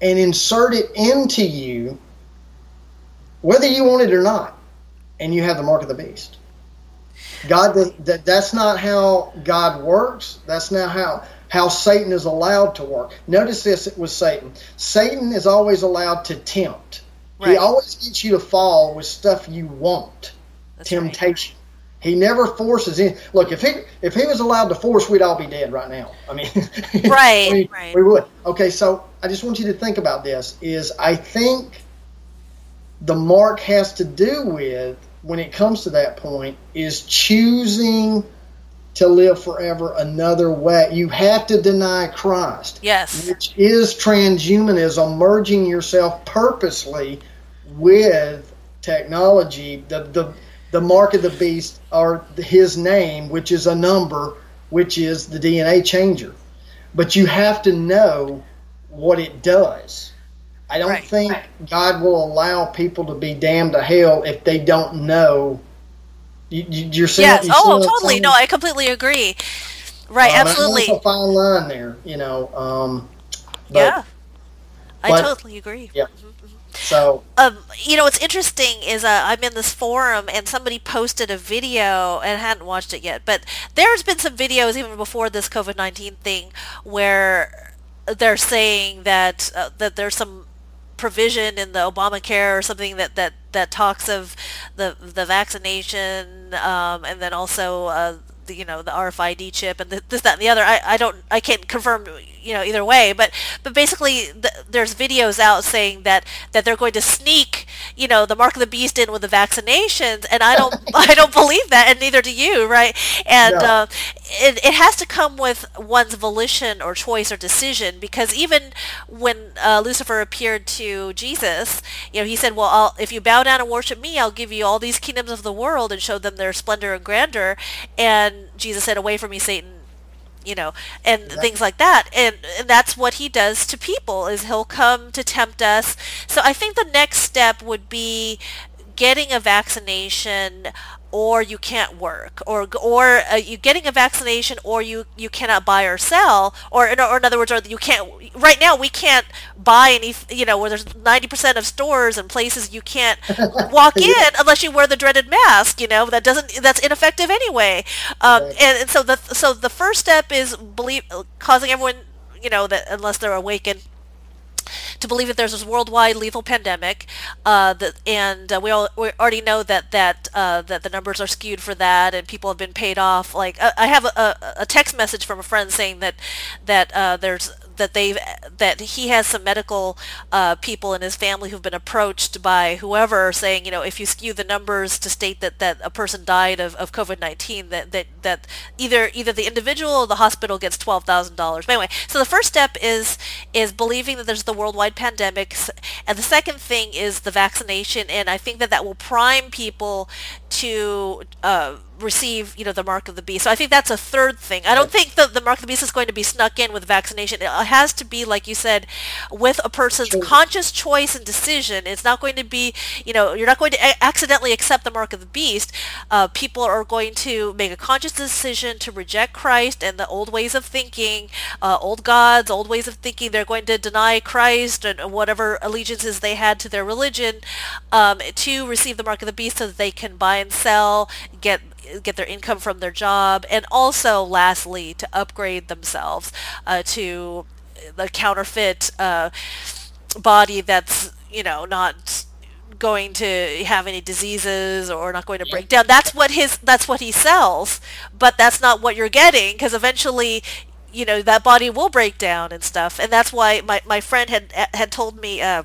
and insert it into you, whether you want it or not, and you have the mark of the beast. God, that, that's not how God works. That's not how how Satan is allowed to work. Notice this with Satan. Satan is always allowed to tempt. Right. He always gets you to fall with stuff you want. That's temptation. Right. He never forces in. Look, if he if he was allowed to force, we'd all be dead right now. I mean, [laughs] right, we, right. we would. Okay, so I just want you to think about this. Is I think the mark has to do with when it comes to that point is choosing to live forever another way. You have to deny Christ. Yes. Which is transhumanism, merging yourself purposely with technology. The, the, the mark of the beast or his name, which is a number, which is the DNA changer. But you have to know what it does. I don't right. think God will allow people to be damned to hell if they don't know you, are saying yes. oh, totally. No, I completely agree. Right, um, absolutely. That's a fine line there, you know. Um, but, yeah, I but, totally agree. Yeah. Mm-hmm. So, um, you know, what's interesting is uh, I'm in this forum and somebody posted a video and hadn't watched it yet, but there's been some videos even before this COVID nineteen thing where they're saying that uh, that there's some provision in the Obamacare or something that, that, that talks of the the vaccination um, and then also uh, the, you know the RFID chip and the, this that and the other. I, I don't I can't confirm you know either way, but but basically the, there's videos out saying that that they're going to sneak you know the mark of the beast in with the vaccinations, and I don't [laughs] I don't believe that, and neither do you, right? And no. uh, it it has to come with one's volition or choice or decision because even when uh, Lucifer appeared to Jesus, you know he said, well I'll, if you bow down and worship me, I'll give you all these kingdoms of the world and show them their splendor and grandeur, and Jesus said, away from me, Satan you know, and things like that. And, and that's what he does to people is he'll come to tempt us. So I think the next step would be getting a vaccination or you can't work, or or uh, you getting a vaccination, or you you cannot buy or sell, or in, or in other words, or you can't. Right now, we can't buy any. You know, where there's ninety percent of stores and places you can't [laughs] walk in unless you wear the dreaded mask. You know, that doesn't that's ineffective anyway. Um, right. and, and so the so the first step is believe causing everyone you know that unless they're awakened to believe that there's this worldwide lethal pandemic, uh, and uh, we, all, we already know that that uh, that the numbers are skewed for that, and people have been paid off. Like I have a, a text message from a friend saying that that uh, there's that they that he has some medical uh, people in his family who've been approached by whoever saying, you know, if you skew the numbers to state that, that a person died of, of COVID-19, that, that, that either either the individual or the hospital gets $12,000. But anyway, so the first step is is believing that there's the worldwide pandemic, and the second thing is the vaccination, and I think that that will prime people to uh, receive, you know, the mark of the beast. So I think that's a third thing. I don't think the, the mark of the beast is going to be snuck in with vaccination. It has to be, like you said, with a person's sure. conscious choice and decision. It's not going to be, you know, you're not going to a- accidentally accept the mark of the beast. Uh, people are going to make a conscious decision to reject Christ and the old ways of thinking, uh, old gods, old ways of thinking. They're going to deny Christ and whatever allegiances they had to their religion um, to receive the mark of the beast so that they can buy and sell, get get their income from their job, and also, lastly, to upgrade themselves uh, to the counterfeit uh, body that's you know not going to have any diseases or not going to break down. That's what his that's what he sells, but that's not what you're getting because eventually you know that body will break down and stuff and that's why my, my friend had had told me uh,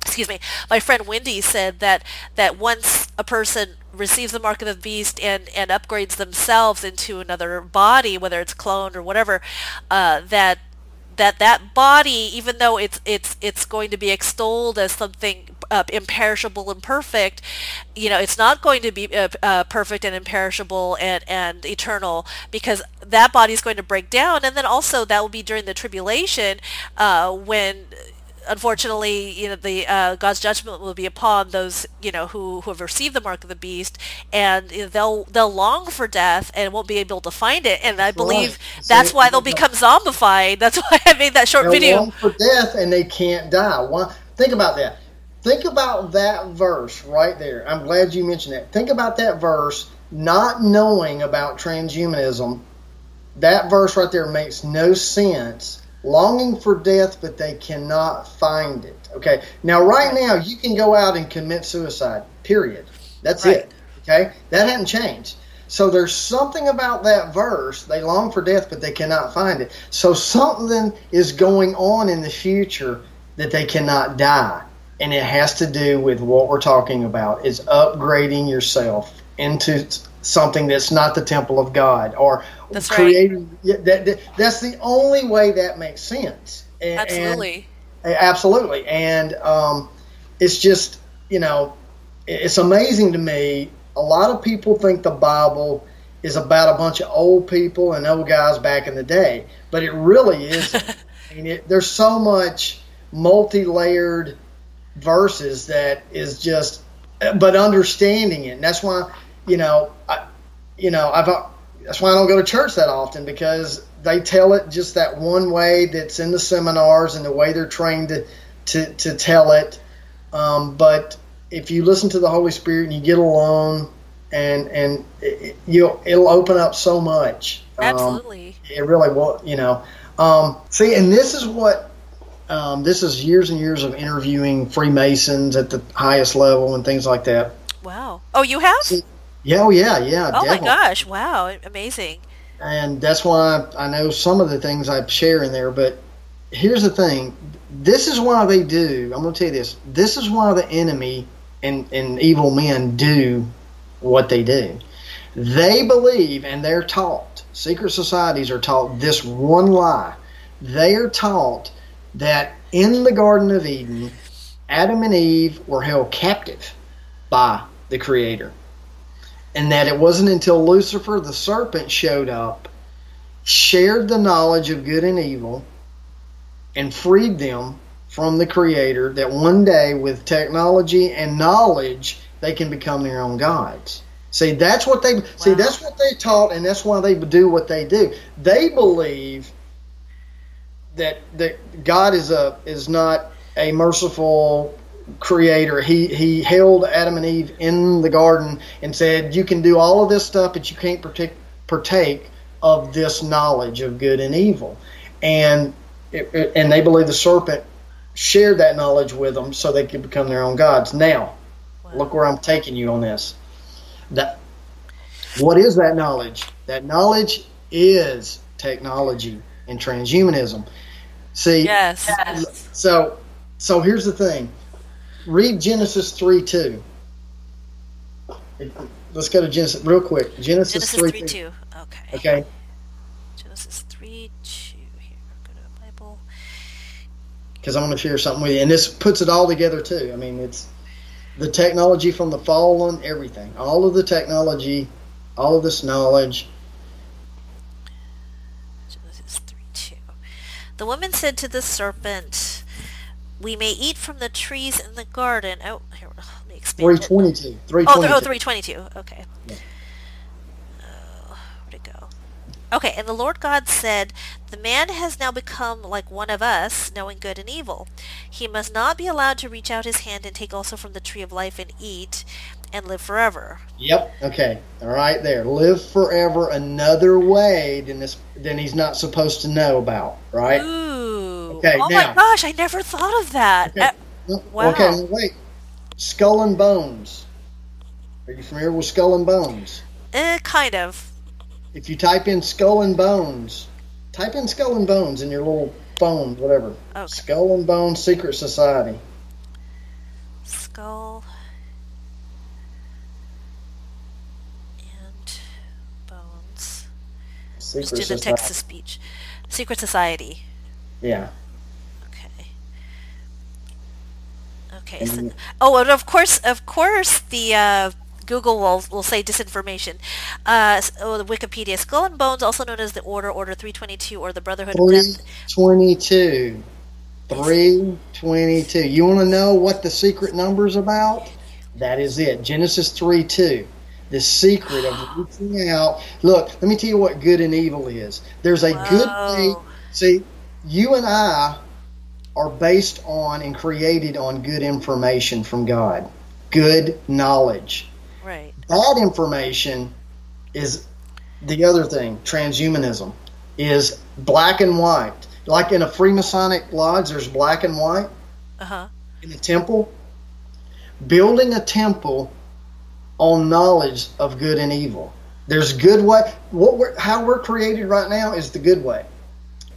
excuse me my friend wendy said that that once a person receives the mark of the beast and, and upgrades themselves into another body, whether it's cloned or whatever, uh, that that that body, even though it's it's it's going to be extolled as something uh, imperishable and perfect, you know, it's not going to be uh, uh, perfect and imperishable and and eternal because that body is going to break down, and then also that will be during the tribulation uh, when unfortunately, you know, the uh, God's judgment will be upon those, you know, who, who have received the mark of the beast, and you know, they'll they'll long for death and won't be able to find it. And I believe right. that's why they'll become zombified. That's [laughs] why I made that short video. Long for death, and they can't die. One, think about that. Think about that verse right there. I'm glad you mentioned that. Think about that verse, not knowing about transhumanism. That verse right there makes no sense longing for death, but they cannot find it. Okay. Now, right now, you can go out and commit suicide. Period. That's right. it. Okay. That hasn't changed. So there's something about that verse. They long for death, but they cannot find it. So something is going on in the future that they cannot die. And it has to do with what we're talking about is upgrading yourself into something that's not the temple of God or That's creating. Yeah, that, that, that's the only way that makes sense. And- Absolutely. and- absolutely, and um, it's just you know, it's amazing to me. A lot of people think the Bible is about a bunch of old people and old guys back in the day, but it really isn't. [laughs] I mean, it, there's so much multi-layered verses that is just, but understanding it. And that's why, you know, I, you know, I've, that's why I don't go to church that often because they tell it just that one way that's in the seminars and the way they're trained to, to, to tell it. Um, but if you listen to the Holy Spirit and you get alone and, and it, you'll, it'll open up so much. Um, Absolutely. it really will, you know. Um, see, and this is what um, this is years and years of interviewing Freemasons at the highest level and things like that. Wow. Oh, you have? Yeah, oh yeah, yeah. Oh my gosh! Wow, amazing. And that's why I know some of the things I share in there. But here's the thing: this is why they do. I'm going to tell you this. This is why the enemy and and evil men do what they do. They believe and they're taught. Secret societies are taught this one lie. They are taught that in the Garden of Eden, Adam and Eve were held captive by the Creator. And that it wasn't until Lucifer the serpent showed up, shared the knowledge of good and evil, and freed them from the Creator, that one day with technology and knowledge, they can become their own gods. See, that's what they see. That's what they taught, and that's why they do what they do. They believe that that God is a is not a merciful creator. He he held Adam and Eve in the garden and said, "You can do all of this stuff, but you can't partake partake of this knowledge of good and evil." And it, it- and they believe the serpent shared that knowledge with them so they could become their own gods. Now, look where I'm taking you on this. That what is that knowledge? That knowledge is technology and transhumanism. See, Yes. so, so here's the thing. Read Genesis three two. Let's go to Genesis real quick. Genesis, Genesis three, 3 2. 2. Okay. Okay. Genesis 3 2. Here, go to the Bible. Because I'm going to share something with you, and this puts it all together too. I mean, it's the technology from the fallen, everything, all of the technology, all of this knowledge. Genesis 3 2. The woman said to the serpent, We may eat from the trees in the garden. Oh, here, let me expand Three it. twenty two. Oh, oh, three Oh, twenty th- oh, two. 322. Okay. Yeah. Oh, where'd it go? Okay, and the Lord God said, The man has now become like one of us, knowing good and evil. He must not be allowed to reach out his hand and take also from the tree of life and eat and live forever. Yep. Okay. All right. There. Live forever another way than this than he's not supposed to know about. Right. Ooh. Okay, oh now- my gosh, I never thought of that. Okay. Uh, Wow. Okay. Wait. Skull and Bones. Are you familiar with Skull and Bones? eh, kind of. If you type in Skull and Bones, type in Skull and Bones in your little phone, whatever. Okay. Skull and Bones Secret Society. Skull Secret Let's do the Texas speech. Secret Society. Yeah. Okay. Okay. So, oh, and of course, of course, the uh, Google will, will say disinformation. Uh, oh, the Wikipedia Skull and Bones, also known as the Order, Order 322, or the Brotherhood 322. 322. You want to know what the secret number is about? That is it. Genesis 3 2. The secret of [sighs] reaching out. Look, let me tell you what good and evil is. There's a Whoa. good way. See, you and I are based on and created on good information from God, good knowledge. Right. Bad information is the other thing, transhumanism, is black and white. Like in a Freemasonic lodge, there's black and white. Uh huh. In a temple, building a temple on knowledge of good and evil. There's good way. What we're, how we're created right now is the good way.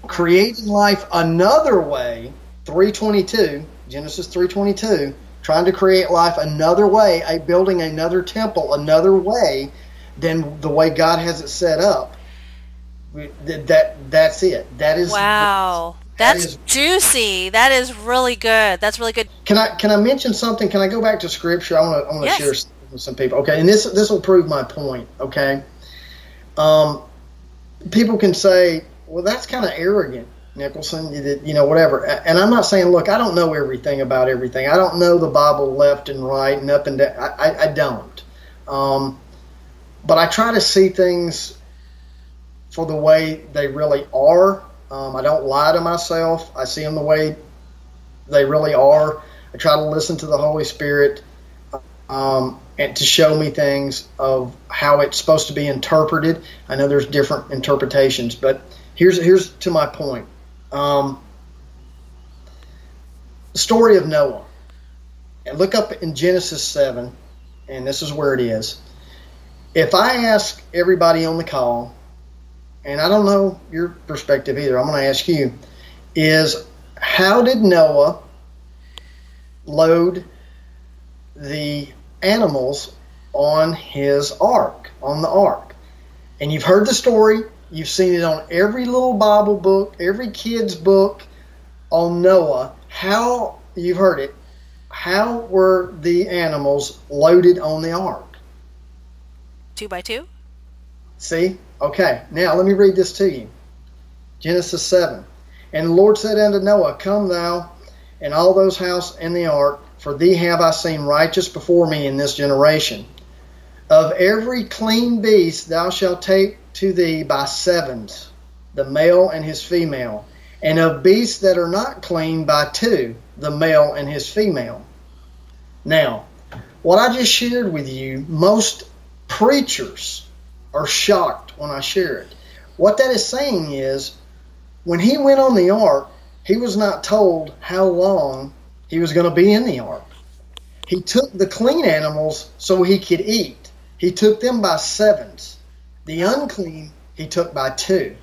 Creating life another way. 322 Genesis 322. Trying to create life another way, a building another temple another way. than the way God has it set up, that that's it. That is wow. That's that is, juicy. That is really good. That's really good. Can I can I mention something? Can I go back to scripture? I want to I want to yes. share with some people. Okay, and this this will prove my point. Okay, um, people can say, well, that's kind of arrogant, Nicholson. You, know, whatever. And I'm not saying, look, I don't know everything about everything. I don't know the Bible left and right and up and down. I, I, I don't. Um, but I try to see things for the way they really are. Um, I don't lie to myself. I see them the way they really are. I try to listen to the Holy Spirit um, and to show me things of how it's supposed to be interpreted. I know there's different interpretations, but here's here's to my point. Um, the story of Noah. And look up in Genesis seven, and this is where it is. If I ask everybody on the call, and I don't know your perspective either, I'm going to ask you, is how did Noah load the animals on his ark, on the ark. And you've heard the story, you've seen it on every little Bible book, every kid's book on Noah. How, you've heard it, how were the animals loaded on the ark? Two by two? See? Okay, now let me read this to you. Genesis 7. And the Lord said unto Noah, Come thou and all those house in the ark, for thee have I seen righteous before me in this generation. Of every clean beast thou shalt take to thee by sevens, the male and his female, and of beasts that are not clean by two, the male and his female. Now, what I just shared with you, most preachers are shocked when I share it. What that is saying is, when he went on the ark, he was not told how long he was going to be in the ark. He took the clean animals so he could eat. He took them by sevens. The unclean he took by two.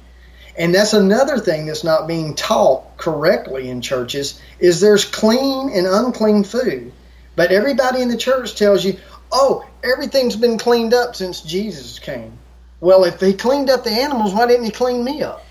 And that's another thing that's not being taught correctly in churches is there's clean and unclean food. But everybody in the church tells you, "Oh, everything's been cleaned up since Jesus came." Well, if he cleaned up the animals, why didn't he clean me up?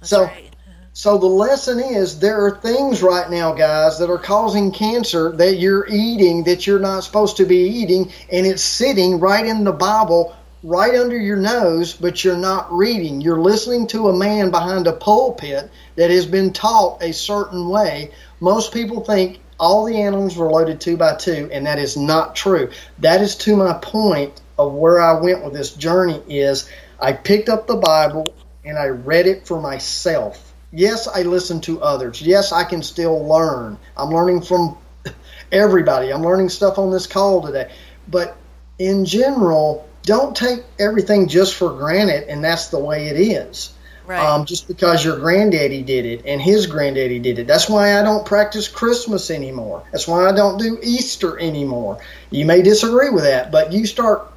That's so right. So the lesson is there are things right now, guys, that are causing cancer that you're eating that you're not supposed to be eating, and it's sitting right in the Bible, right under your nose, but you're not reading. You're listening to a man behind a pulpit that has been taught a certain way. Most people think all the animals were loaded two by two, and that is not true. That is to my point of where I went with this journey is I picked up the Bible and I read it for myself Yes, I listen to others. Yes, I can still learn. I'm learning from [laughs] everybody. I'm learning stuff on this call today. But in general, don't take everything just for granted and that's the way it is. Right. Um, just because your granddaddy did it and his granddaddy did it. That's why I don't practice Christmas anymore. That's why I don't do Easter anymore. You may disagree with that, but you start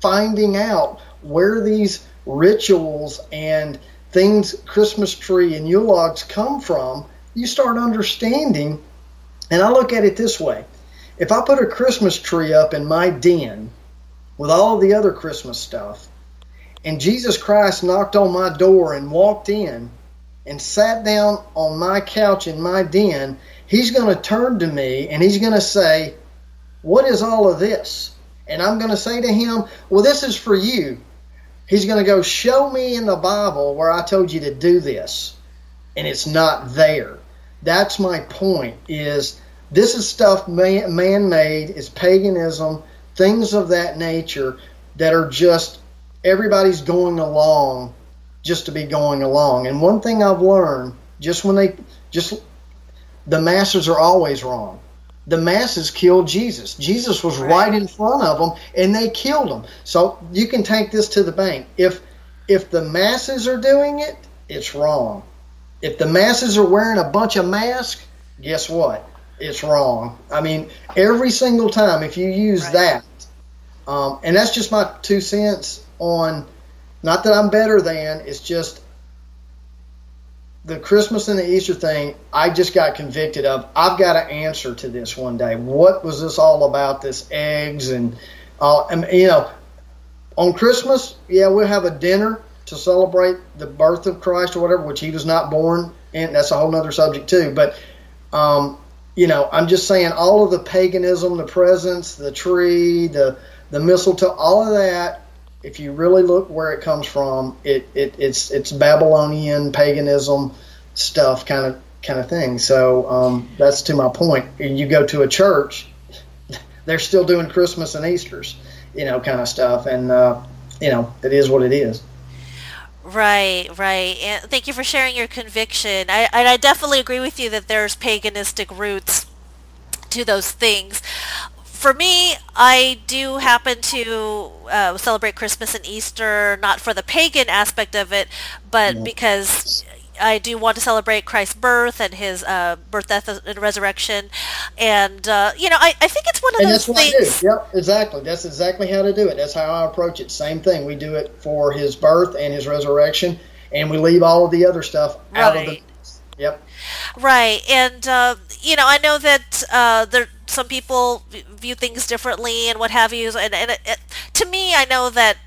finding out where these rituals and things Christmas tree and Yule logs come from, you start understanding. And I look at it this way if I put a Christmas tree up in my den with all the other Christmas stuff, and Jesus Christ knocked on my door and walked in and sat down on my couch in my den, he's going to turn to me and he's going to say, What is all of this? And I'm going to say to him, Well, this is for you. He's going to go, Show me in the Bible where I told you to do this. And it's not there. That's my point is this is stuff man-made, it's paganism, things of that nature that are just everybody's going along just to be going along. And one thing I've learned, just when they just the masses are always wrong the masses killed Jesus. Jesus was right. right in front of them, and they killed him. So you can take this to the bank. If if the masses are doing it, it's wrong. If the masses are wearing a bunch of masks, guess what? It's wrong. I mean, every single time if you use right. that, um, and that's just my two cents on. Not that I'm better than. It's just the Christmas and the Easter thing, I just got convicted of. I've got to answer to this one day. What was this all about? This eggs and, uh, and you know, on Christmas, yeah, we'll have a dinner to celebrate the birth of Christ or whatever, which he was not born, and that's a whole other subject too. But um, you know, I'm just saying all of the paganism, the presents, the tree, the the mistletoe, all of that. If you really look where it comes from, it, it it's it's Babylonian paganism stuff, kind of kind of thing. So um, that's to my point. You go to a church, [laughs] they're still doing Christmas and Easter's, you know, kind of stuff, and uh, you know, it is what it is. Right, right. And thank you for sharing your conviction. I, I definitely agree with you that there's paganistic roots to those things. For me, I do happen to uh, celebrate Christmas and Easter, not for the pagan aspect of it, but yeah. because I do want to celebrate Christ's birth and his uh, birth, death, and resurrection. And, uh, you know, I, I think it's one of and those that's things. What I do. Yep, exactly. That's exactly how to do it. That's how I approach it. Same thing. We do it for his birth and his resurrection, and we leave all of the other stuff right. out of the. Yep. Right. And, uh, you know, I know that uh, there some people view things differently and what have you. And, and it, it, to me, I know that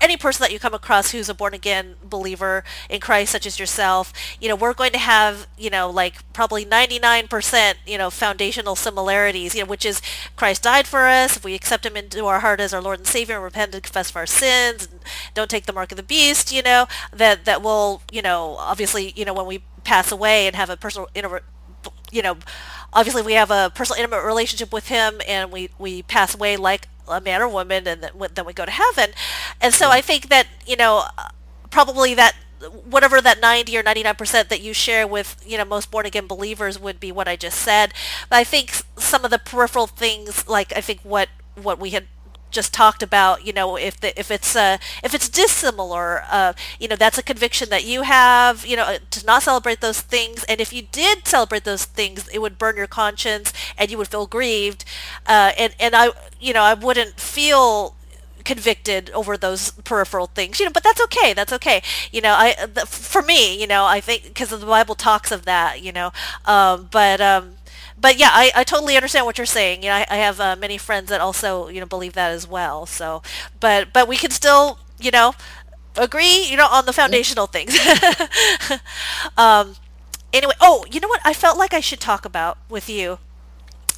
any person that you come across who's a born again believer in Christ, such as yourself, you know, we're going to have, you know, like probably 99%, you know, foundational similarities, you know, which is Christ died for us. If we accept him into our heart as our Lord and Savior and repent and confess our sins and don't take the mark of the beast, you know, that, that will, you know, obviously, you know, when we pass away and have a personal, you know, obviously we have a personal intimate relationship with him and we, we pass away like a man or woman and then we go to heaven. And so I think that, you know, probably that whatever that 90 or 99% that you share with, you know, most born again believers would be what I just said. But I think some of the peripheral things, like I think what, what we had just talked about, you know, if the, if it's uh, if it's dissimilar, uh, you know, that's a conviction that you have, you know, to not celebrate those things. And if you did celebrate those things, it would burn your conscience, and you would feel grieved. Uh, and and I, you know, I wouldn't feel convicted over those peripheral things you know but that's okay that's okay you know i the, for me you know i think because the bible talks of that you know um, but um, but yeah, I, I totally understand what you're saying. You know, I, I have uh, many friends that also you know believe that as well. So, but but we can still you know agree you know on the foundational things. [laughs] um, anyway, oh, you know what? I felt like I should talk about with you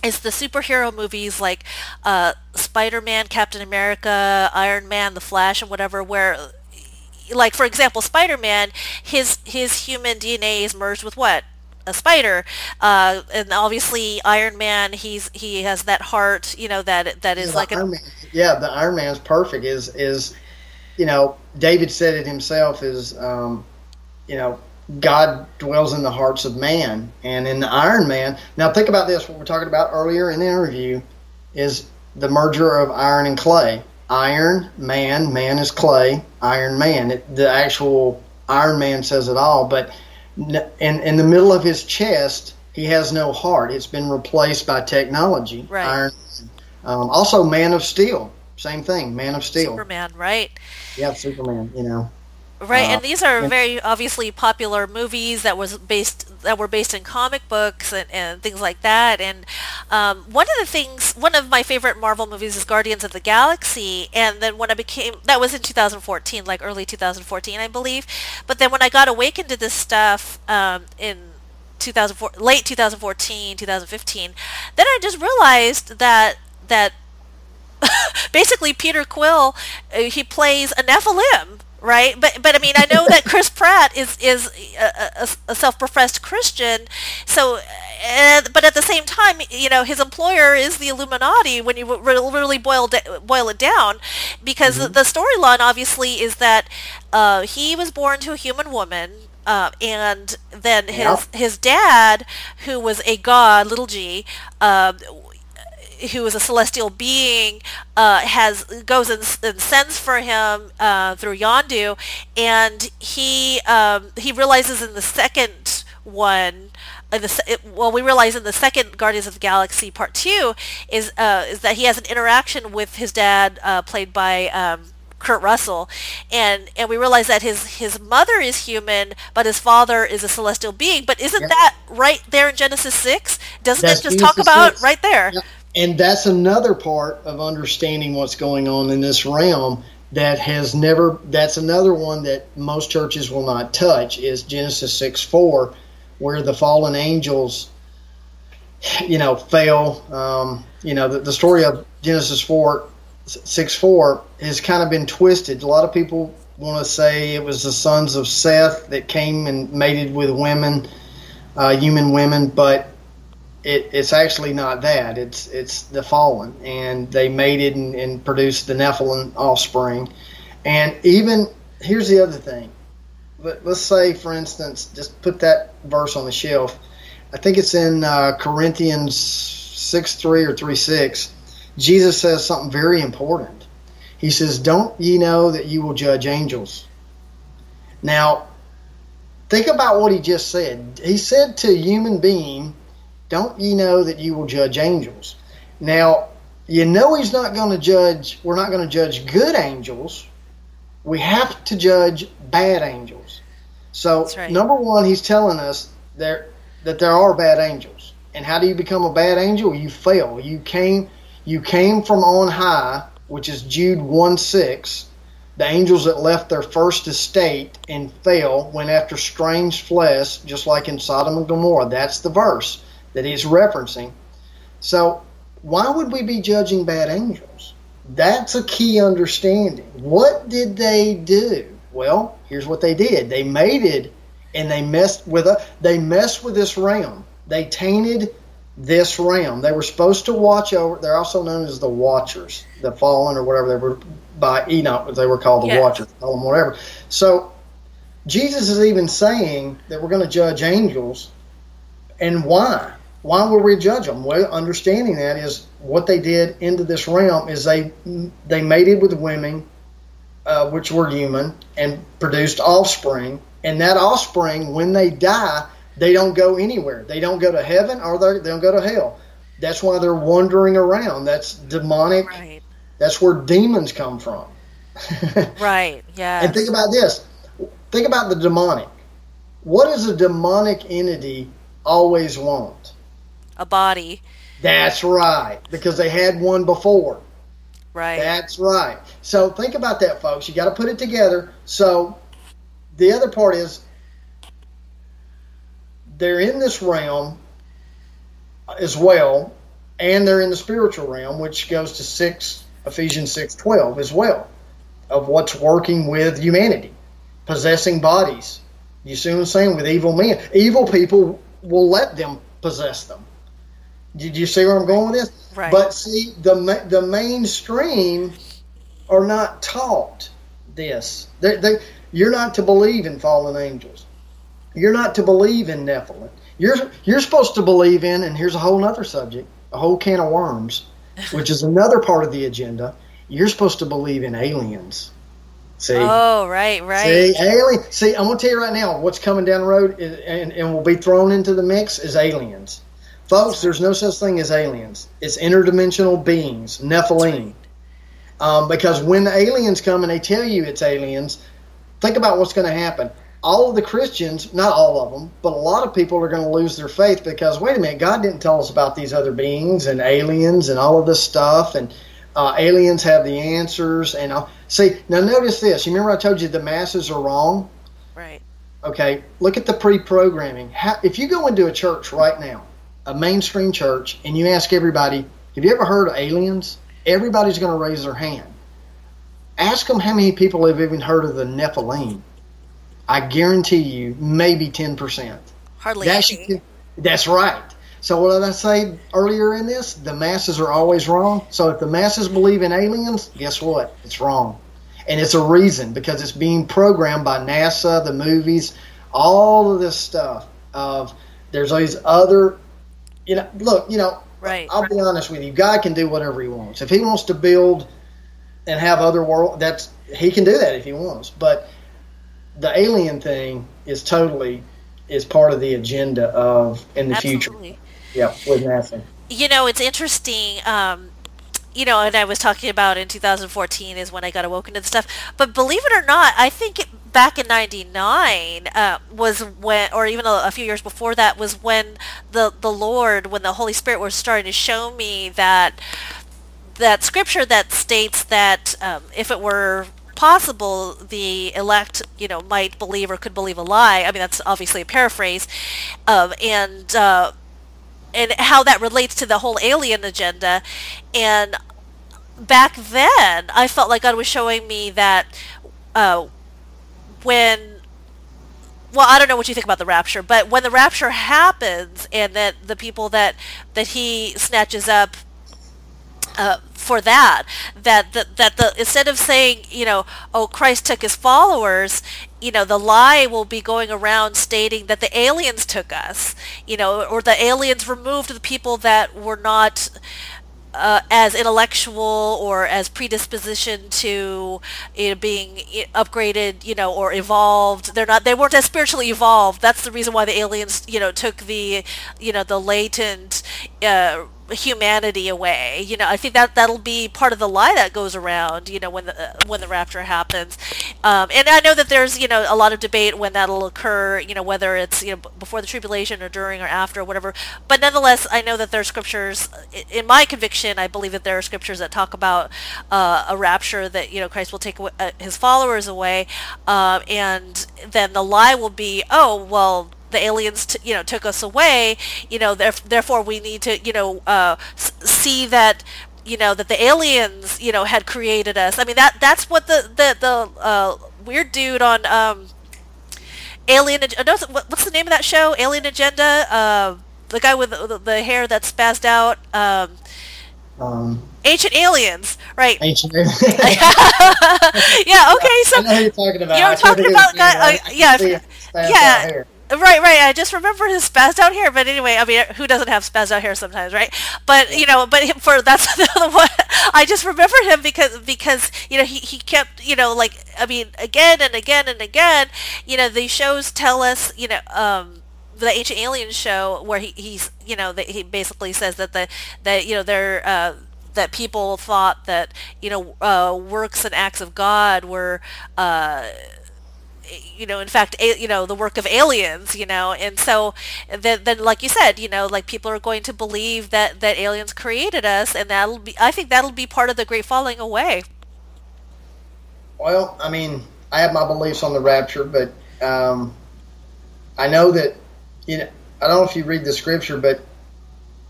is the superhero movies like uh, Spider-Man, Captain America, Iron Man, The Flash, and whatever, where like for example, Spider-Man, his his human DNA is merged with what? A spider uh, and obviously Iron Man he's he has that heart you know that that is like a Man, yeah the Iron Man's perfect is is you know David said it himself is um, you know God dwells in the hearts of man and in the Iron Man. Now think about this what we're talking about earlier in the interview is the merger of iron and clay. Iron man man is clay. Iron man it, the actual Iron Man says it all but in in the middle of his chest, he has no heart. It's been replaced by technology. Right. Iron. Um, also, Man of Steel. Same thing. Man of Steel. Superman. Right. Yeah, Superman. You know. Right, uh, and these are very obviously popular movies that was based that were based in comic books and, and things like that. And um, one of the things, one of my favorite Marvel movies is Guardians of the Galaxy. And then when I became, that was in 2014, like early 2014, I believe. But then when I got awakened to this stuff um, in 2004, late 2014, 2015, then I just realized that that [laughs] basically Peter Quill, uh, he plays a Nephilim right? But but I mean, I know that Chris Pratt is is a, a, a self-professed Christian, so. Uh, but at the same time, you know, his employer is the Illuminati when you really boil boil it down, because mm-hmm. the storyline obviously is that uh, he was born to a human woman, uh, and then his yep. his dad, who was a god, little g, uh, who is a celestial being, uh, has goes and, and, sends for him uh, through Yondu, and he um, he realizes in the second one. In the, it, well, we realize in the second Guardians of the Galaxy Part Two is uh, is that he has an interaction with his dad, uh, played by um, Kurt Russell, and and we realize that his his mother is human, but his father is a celestial being. But isn't yep. that right there in Genesis six? Doesn't That's it just Genesis talk about 6. right there? Yep and that's another part of understanding what's going on in this realm that has never that's another one that most churches will not touch is Genesis 6 4 where the fallen angels you know fail. Um, you know the, the story of Genesis 4 6 4 has kind of been twisted. A lot of people want to say it was the sons of Seth that came and mated with women uh, human women but it, it's actually not that. It's it's the fallen, and they mated and, and produced the Nephilim offspring. And even here's the other thing. Let, us say, for instance, just put that verse on the shelf. I think it's in uh, Corinthians six three or three six. Jesus says something very important. He says, "Don't ye know that you will judge angels?" Now, think about what he just said. He said to a human being don't ye know that you will judge angels? Now, you know he's not going to judge, we're not going to judge good angels. We have to judge bad angels. So, right. number one, he's telling us there, that there are bad angels. And how do you become a bad angel? You fail. You came, you came from on high, which is Jude 1 6. The angels that left their first estate and fell went after strange flesh, just like in Sodom and Gomorrah. That's the verse that he's referencing. So, why would we be judging bad angels? That's a key understanding. What did they do? Well, here's what they did. They mated and they messed with a, they messed with this realm. They tainted this realm. They were supposed to watch over. They're also known as the Watchers, the fallen or whatever they were by Enoch. They were called the yes. Watchers, call them whatever. So Jesus is even saying that we're going to judge angels, and why? Why would we judge them? Well, understanding that is what they did into this realm is they they mated with women, uh, which were human, and produced offspring. And that offspring, when they die, they don't go anywhere. They don't go to heaven or they don't go to hell. That's why they're wandering around. That's demonic. Right. That's where demons come from. [laughs] right. Yeah. And think about this. Think about the demonic. What does a demonic entity always want? A body. That's right, because they had one before. Right. That's right. So think about that, folks. You got to put it together. So the other part is they're in this realm as well, and they're in the spiritual realm, which goes to six Ephesians six twelve as well, of what's working with humanity, possessing bodies. You see what I'm saying? With evil men, evil people will let them possess them. Did you see where I'm going with this? Right. But see, the the mainstream are not taught this. They, they, you're not to believe in fallen angels. You're not to believe in Nephilim. You're you're supposed to believe in, and here's a whole other subject, a whole can of worms, [laughs] which is another part of the agenda. You're supposed to believe in aliens. See? Oh, right, right. See, alien. See, I'm gonna tell you right now, what's coming down the road, is, and, and will be thrown into the mix is aliens. Folks, there's no such thing as aliens. It's interdimensional beings, Nephilim. Um, because when the aliens come and they tell you it's aliens, think about what's going to happen. All of the Christians, not all of them, but a lot of people are going to lose their faith because, wait a minute, God didn't tell us about these other beings and aliens and all of this stuff, and uh, aliens have the answers. And I'll, see, now notice this. You remember I told you the masses are wrong? Right. Okay, look at the pre programming. If you go into a church right now, a mainstream church and you ask everybody, have you ever heard of aliens? Everybody's going to raise their hand. Ask them how many people have even heard of the Nephilim. I guarantee you, maybe 10%. Hardly that's. That's right. So what did I say earlier in this? The masses are always wrong. So if the masses believe in aliens, guess what? It's wrong. And it's a reason because it's being programmed by NASA, the movies, all of this stuff of there's all these other you know, look, you know, right. I'll be honest with you. God can do whatever He wants. If He wants to build and have other world, that's He can do that if He wants. But the alien thing is totally is part of the agenda of in the Absolutely. future. Yeah, with NASA. You know, it's interesting. Um, you know, and I was talking about in 2014 is when I got awoken to the stuff. But believe it or not, I think it, back in 99 uh, was when or even a, a, few years before that was when the the lord when the holy spirit was starting to show me that that scripture that states that um, if it were possible the elect, you know, might believe or could believe a lie. I mean, that's obviously a paraphrase, um, and uh, and how that relates to the whole alien agenda. And back then, I felt like God was showing me that uh, when well, I don't know what you think about the rapture, but when the rapture happens and that the people that that he snatches up uh, for that, that the, that the instead of saying, you know, oh, Christ took his followers, you know, the lie will be going around stating that the aliens took us, you know, or the aliens removed the people that were not uh, as intellectual or as predisposition to you know, being upgraded, you know, or evolved. They're not. They weren't as spiritually evolved. That's the reason why the aliens, you know, took the, you know, the latent. Uh, humanity away. You know, I think that that'll be part of the lie that goes around. You know, when the uh, when the rapture happens, um, and I know that there's you know a lot of debate when that'll occur. You know, whether it's you know before the tribulation or during or after or whatever. But nonetheless, I know that there are scriptures. In my conviction, I believe that there are scriptures that talk about uh, a rapture that you know Christ will take uh, his followers away, um, and then the lie will be, oh well the aliens, t- you know, took us away. You know, therefore we need to, you know, uh, s- see that you know that the aliens you know had created us. I mean that that's what the the, the uh, weird dude on um alien uh, what's the name of that show? Alien agenda? Uh, the guy with the, the hair that's spazzed out um, um, ancient aliens right. [laughs] Ancient aliens. [laughs] Yeah okay so I know you're talking about. You're talking about guy, uh, yeah. Yeah Right, right. I just remember his spaz out here. but anyway, I mean, who doesn't have spaz out here sometimes, right? But you know, but for [laughs] that's the one I just remember him because because you know he he kept you know like I mean again and again and again, you know these shows tell us you know um the ancient aliens show where he, he's you know that he basically says that the that you know they're uh, that people thought that you know uh, works and acts of God were uh, you know, in fact, a, you know, the work of aliens, you know, and so then, then, like you said, you know, like people are going to believe that that aliens created us, and that'll be, I think that'll be part of the great falling away. Well, I mean, I have my beliefs on the rapture, but um, I know that, you know, I don't know if you read the scripture, but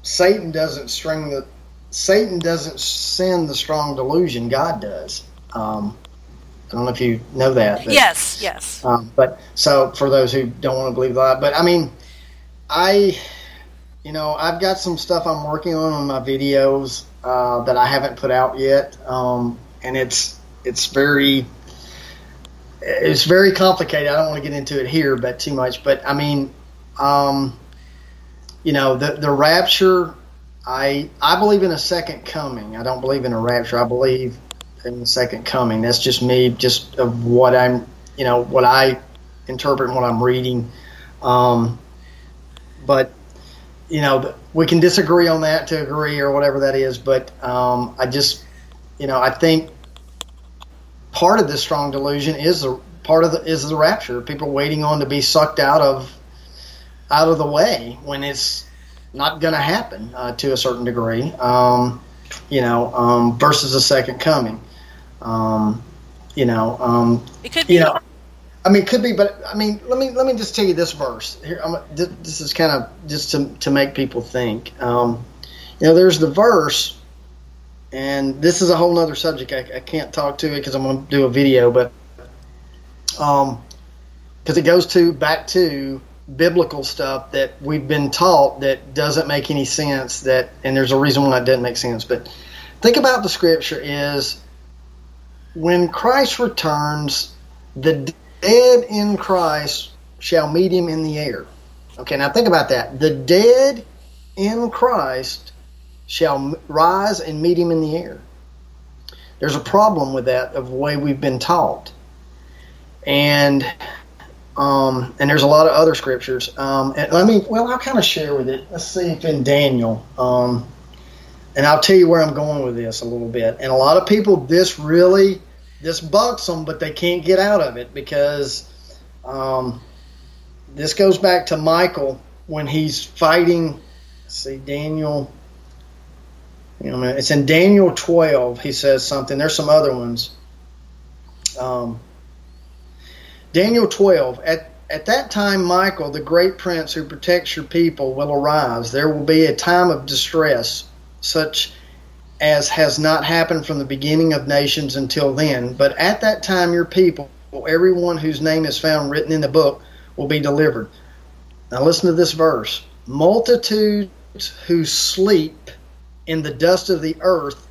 Satan doesn't string the Satan doesn't send the strong delusion. God does. Um, I don't know if you know that. But, yes, yes. Um, but so for those who don't want to believe that, but I mean, I, you know, I've got some stuff I'm working on on my videos uh, that I haven't put out yet, um, and it's it's very it's very complicated. I don't want to get into it here, but too much. But I mean, um, you know, the the rapture. I I believe in a second coming. I don't believe in a rapture. I believe in the second coming. That's just me, just of what I'm, you know, what I interpret and what I'm reading. Um, but you know, we can disagree on that to agree or whatever that is. But um, I just, you know, I think part of this strong delusion is the part of the is the rapture. People waiting on to be sucked out of out of the way when it's not going to happen uh, to a certain degree. Um, you know, um, versus the second coming. Um, you know, um, it could be. You know, I mean, it could be, but I mean, let me let me just tell you this verse. Here, I'm, this is kind of just to to make people think. Um, you know, there's the verse, and this is a whole other subject. I, I can't talk to it because I'm going to do a video, but um, because it goes to back to biblical stuff that we've been taught that doesn't make any sense. That and there's a reason why it doesn't make sense. But think about the scripture is when Christ returns, the dead in Christ shall meet him in the air. Okay, now think about that. The dead in Christ shall rise and meet him in the air. There's a problem with that of the way we've been taught. And um, and there's a lot of other scriptures. Um, and let me, well, I'll kind of share with it. Let's see if in Daniel, um, and I'll tell you where I'm going with this a little bit. And a lot of people, this really, this bugs them, but they can't get out of it because um, this goes back to Michael when he's fighting. see, Daniel. You know, it's in Daniel 12. He says something. There's some other ones. Um, Daniel 12. At, at that time, Michael, the great prince who protects your people, will arise. There will be a time of distress, such as has not happened from the beginning of nations until then. But at that time, your people, everyone whose name is found written in the book, will be delivered. Now, listen to this verse Multitudes who sleep in the dust of the earth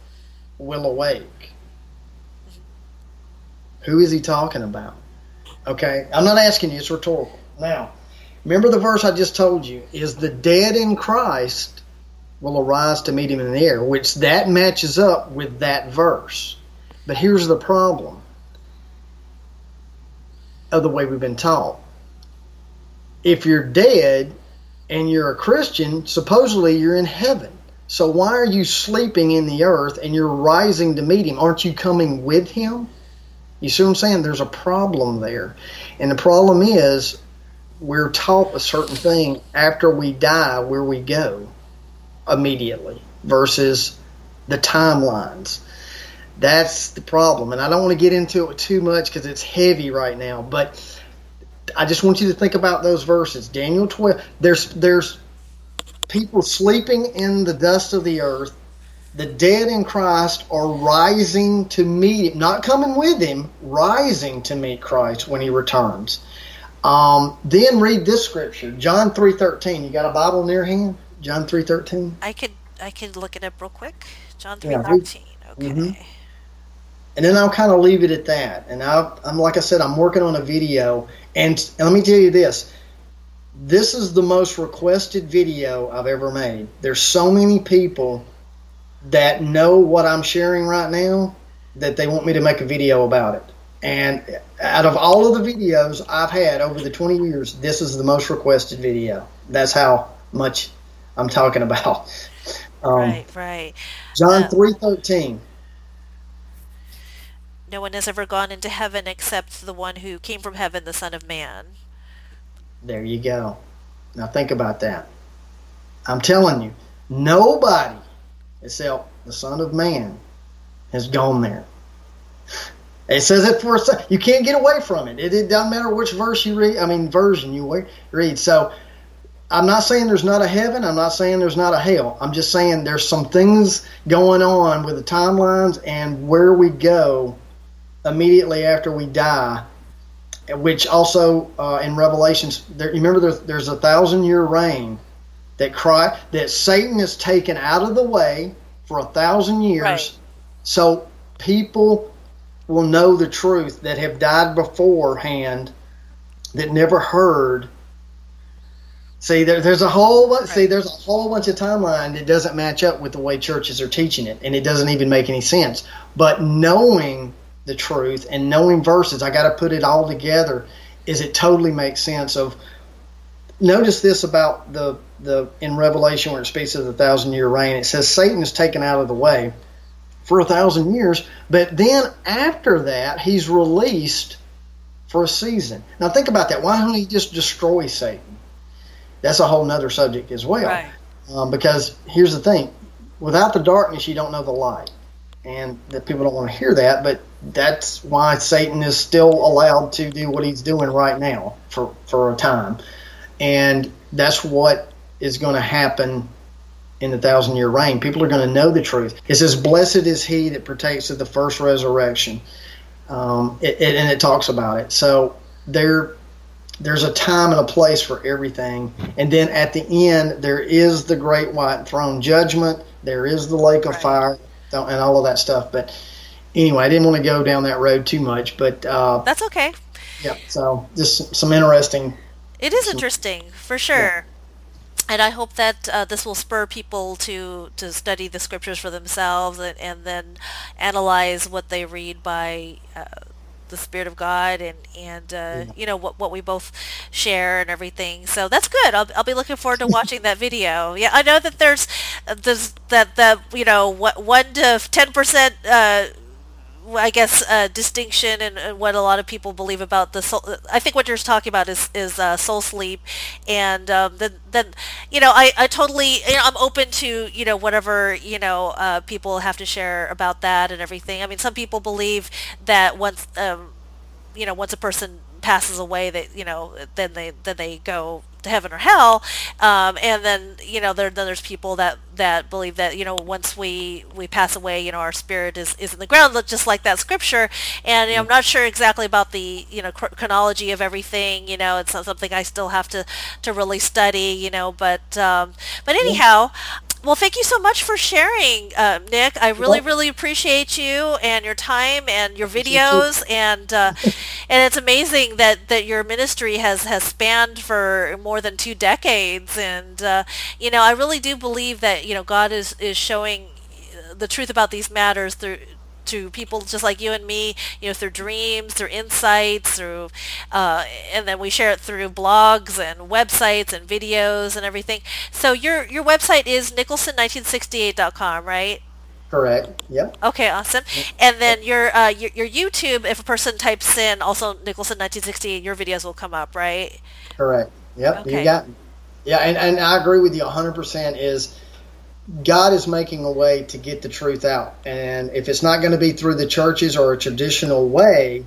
will awake. Who is he talking about? Okay, I'm not asking you, it's rhetorical. Now, remember the verse I just told you is the dead in Christ will arise to meet him in the air, which that matches up with that verse. But here's the problem of the way we've been taught. If you're dead and you're a Christian, supposedly you're in heaven. So why are you sleeping in the earth and you're rising to meet him? Aren't you coming with him? You see what I'm saying? There's a problem there. And the problem is we're taught a certain thing after we die where we go immediately versus the timelines. That's the problem. And I don't want to get into it too much because it's heavy right now, but I just want you to think about those verses. Daniel 12. There's there's people sleeping in the dust of the earth. The dead in Christ are rising to meet not coming with him, rising to meet Christ when he returns. Um, then read this scripture, John three thirteen. You got a Bible near hand? John three thirteen. I could I could look it up real quick. John three thirteen. Okay. Mm-hmm. And then I'll kind of leave it at that. And I, I'm like I said, I'm working on a video, and, and let me tell you this: this is the most requested video I've ever made. There's so many people that know what I'm sharing right now that they want me to make a video about it. And out of all of the videos I've had over the 20 years, this is the most requested video. That's how much I'm talking about. Um, right, right. John uh, three thirteen. No one has ever gone into heaven except the one who came from heaven, the Son of Man. There you go. Now think about that. I'm telling you, nobody except the Son of Man has gone there. It says it for a You can't get away from it. it. It doesn't matter which verse you read. I mean, version you read. So I'm not saying there's not a heaven. I'm not saying there's not a hell. I'm just saying there's some things going on with the timelines and where we go immediately after we die. Which also uh, in Revelations, there, remember there's, there's a thousand year reign that Christ, that Satan is taken out of the way for a thousand years, right. so people will know the truth that have died beforehand that never heard. See, there, there's a whole right. see, there's a whole bunch of timeline that doesn't match up with the way churches are teaching it, and it doesn't even make any sense. But knowing the truth and knowing verses, I got to put it all together. Is it totally makes sense of? Notice this about the the in Revelation where it speaks of the thousand year reign. It says Satan is taken out of the way for a thousand years, but then after that, he's released for a season. Now think about that. Why don't he just destroy Satan? That's a whole nother subject as well. Right. Um, because here's the thing: without the darkness, you don't know the light, and that people don't want to hear that. But that's why Satan is still allowed to do what he's doing right now for for a time, and that's what is going to happen in the thousand year reign. People are going to know the truth. It says, Blessed is he that partakes of the first resurrection. Um, it, it, and it talks about it. So there, there's a time and a place for everything. And then at the end, there is the great white throne judgment. There is the lake of fire and all of that stuff. But anyway, I didn't want to go down that road too much. But uh, that's okay. Yeah. So just some interesting. It is interesting for sure. Yeah and I hope that uh, this will spur people to, to study the scriptures for themselves and, and then analyze what they read by uh, the Spirit of God and and uh, you know what what we both share and everything. So that's good. I'll, I'll be looking forward to [laughs] watching that video. Yeah, I know that there's there's that the you know what one to ten percent uh, I guess uh, distinction and, and, what a lot of people believe about the soul. I think what you're talking about is is uh, soul sleep, and um, then then you know I, I totally you know, I'm open to you know whatever you know uh, people have to share about that and everything. I mean, some people believe that once um, you know once a person passes away that you know then they then they go to heaven or hell um, and then you know there, then there's people that that believe that you know once we we pass away you know our spirit is, is in the ground just like that scripture. And you know, I'm not sure exactly about the you know chronology of everything you know it's something I still have to to really study you know but um, but anyhow well, thank you so much for sharing, uh, Nick. I really, really appreciate you and your time and your videos, and uh, [laughs] and it's amazing that, that your ministry has, has spanned for more than two decades. And uh, you know, I really do believe that you know God is is showing the truth about these matters through to people just like you and me, you know, through dreams, through insights, through, uh, and then we share it through blogs and websites and videos and everything. So your your website is nicholson1968.com, right? Correct. Yep. Okay, awesome. And then your, uh, your your YouTube, if a person types in also Nicholson 1968, your videos will come up, right? Correct. Yep. Okay. You got. Yeah, and, and I agree with you 100%. Is God is making a way to get the truth out. And if it's not going to be through the churches or a traditional way,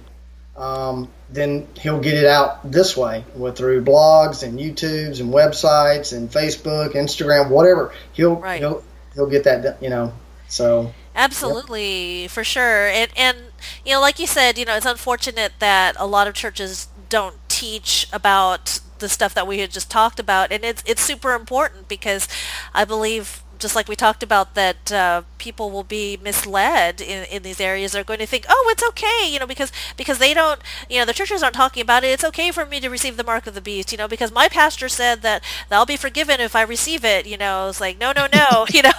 um, then he'll get it out this way, with through blogs and YouTubes and websites and Facebook, Instagram, whatever. He'll right. he'll he'll get that you know. So absolutely yep. for sure, and and you know, like you said, you know, it's unfortunate that a lot of churches don't teach about the stuff that we had just talked about, and it's it's super important because I believe just like we talked about, that uh, people will be misled in, in these areas. They're going to think, oh, it's okay, you know, because because they don't, you know, the churches aren't talking about it. It's okay for me to receive the mark of the beast, you know, because my pastor said that I'll be forgiven if I receive it. You know, it's like no, no, no, [laughs] you know,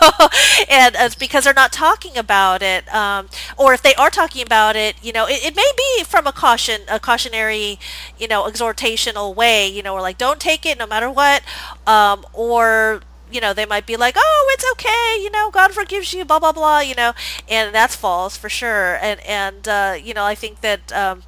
and it's because they're not talking about it, um, or if they are talking about it, you know, it, it may be from a caution, a cautionary, you know, exhortational way, you know, or like don't take it no matter what, um, or you know, they might be like, oh, it's okay, you know, God forgives you, blah, blah, blah, you know, and that's false for sure. And, and uh, you know, I think that um,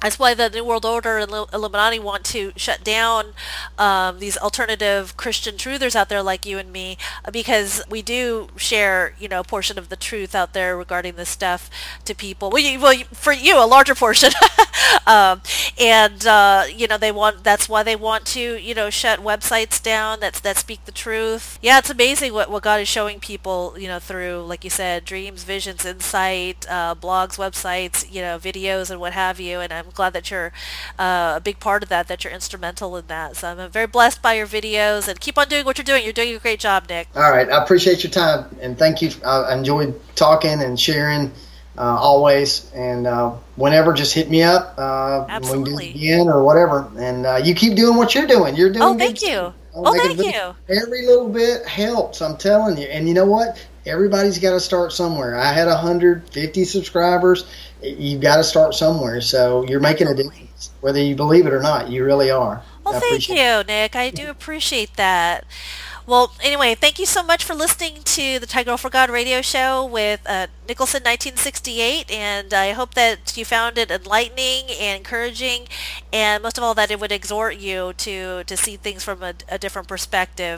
that's why the New World Order and Illuminati want to shut down um, these alternative Christian truthers out there like you and me, uh, because we do share, you know, a portion of the truth out there regarding this stuff to people. Well, well for you, a larger portion, [laughs] um, and uh, you know, they want. That's why they want to, you know, shut websites down that that speak the truth. Yeah, it's amazing what what God is showing people, you know, through, like you said, dreams, visions, insight, uh, blogs, websites, you know, videos, and what have you. And I'm I'm glad that you're uh, a big part of that, that you're instrumental in that. So I'm very blessed by your videos and keep on doing what you're doing. You're doing a great job, Nick. All right. I appreciate your time and thank you. I enjoyed talking and sharing uh, always. And uh, whenever, just hit me up. Uh, Absolutely. When again or whatever. And uh, you keep doing what you're doing. You're doing. Oh, thank you. Oh, oh thank you. Every little bit helps. I'm telling you. And you know what? Everybody's got to start somewhere. I had 150 subscribers you've got to start somewhere. So you're making a difference, whether you believe it or not. You really are. Well, thank you, Nick. I do appreciate that. Well, anyway, thank you so much for listening to the Thai Girl for God radio show with uh, Nicholson 1968, and I hope that you found it enlightening and encouraging, and most of all that it would exhort you to, to see things from a, a different perspective.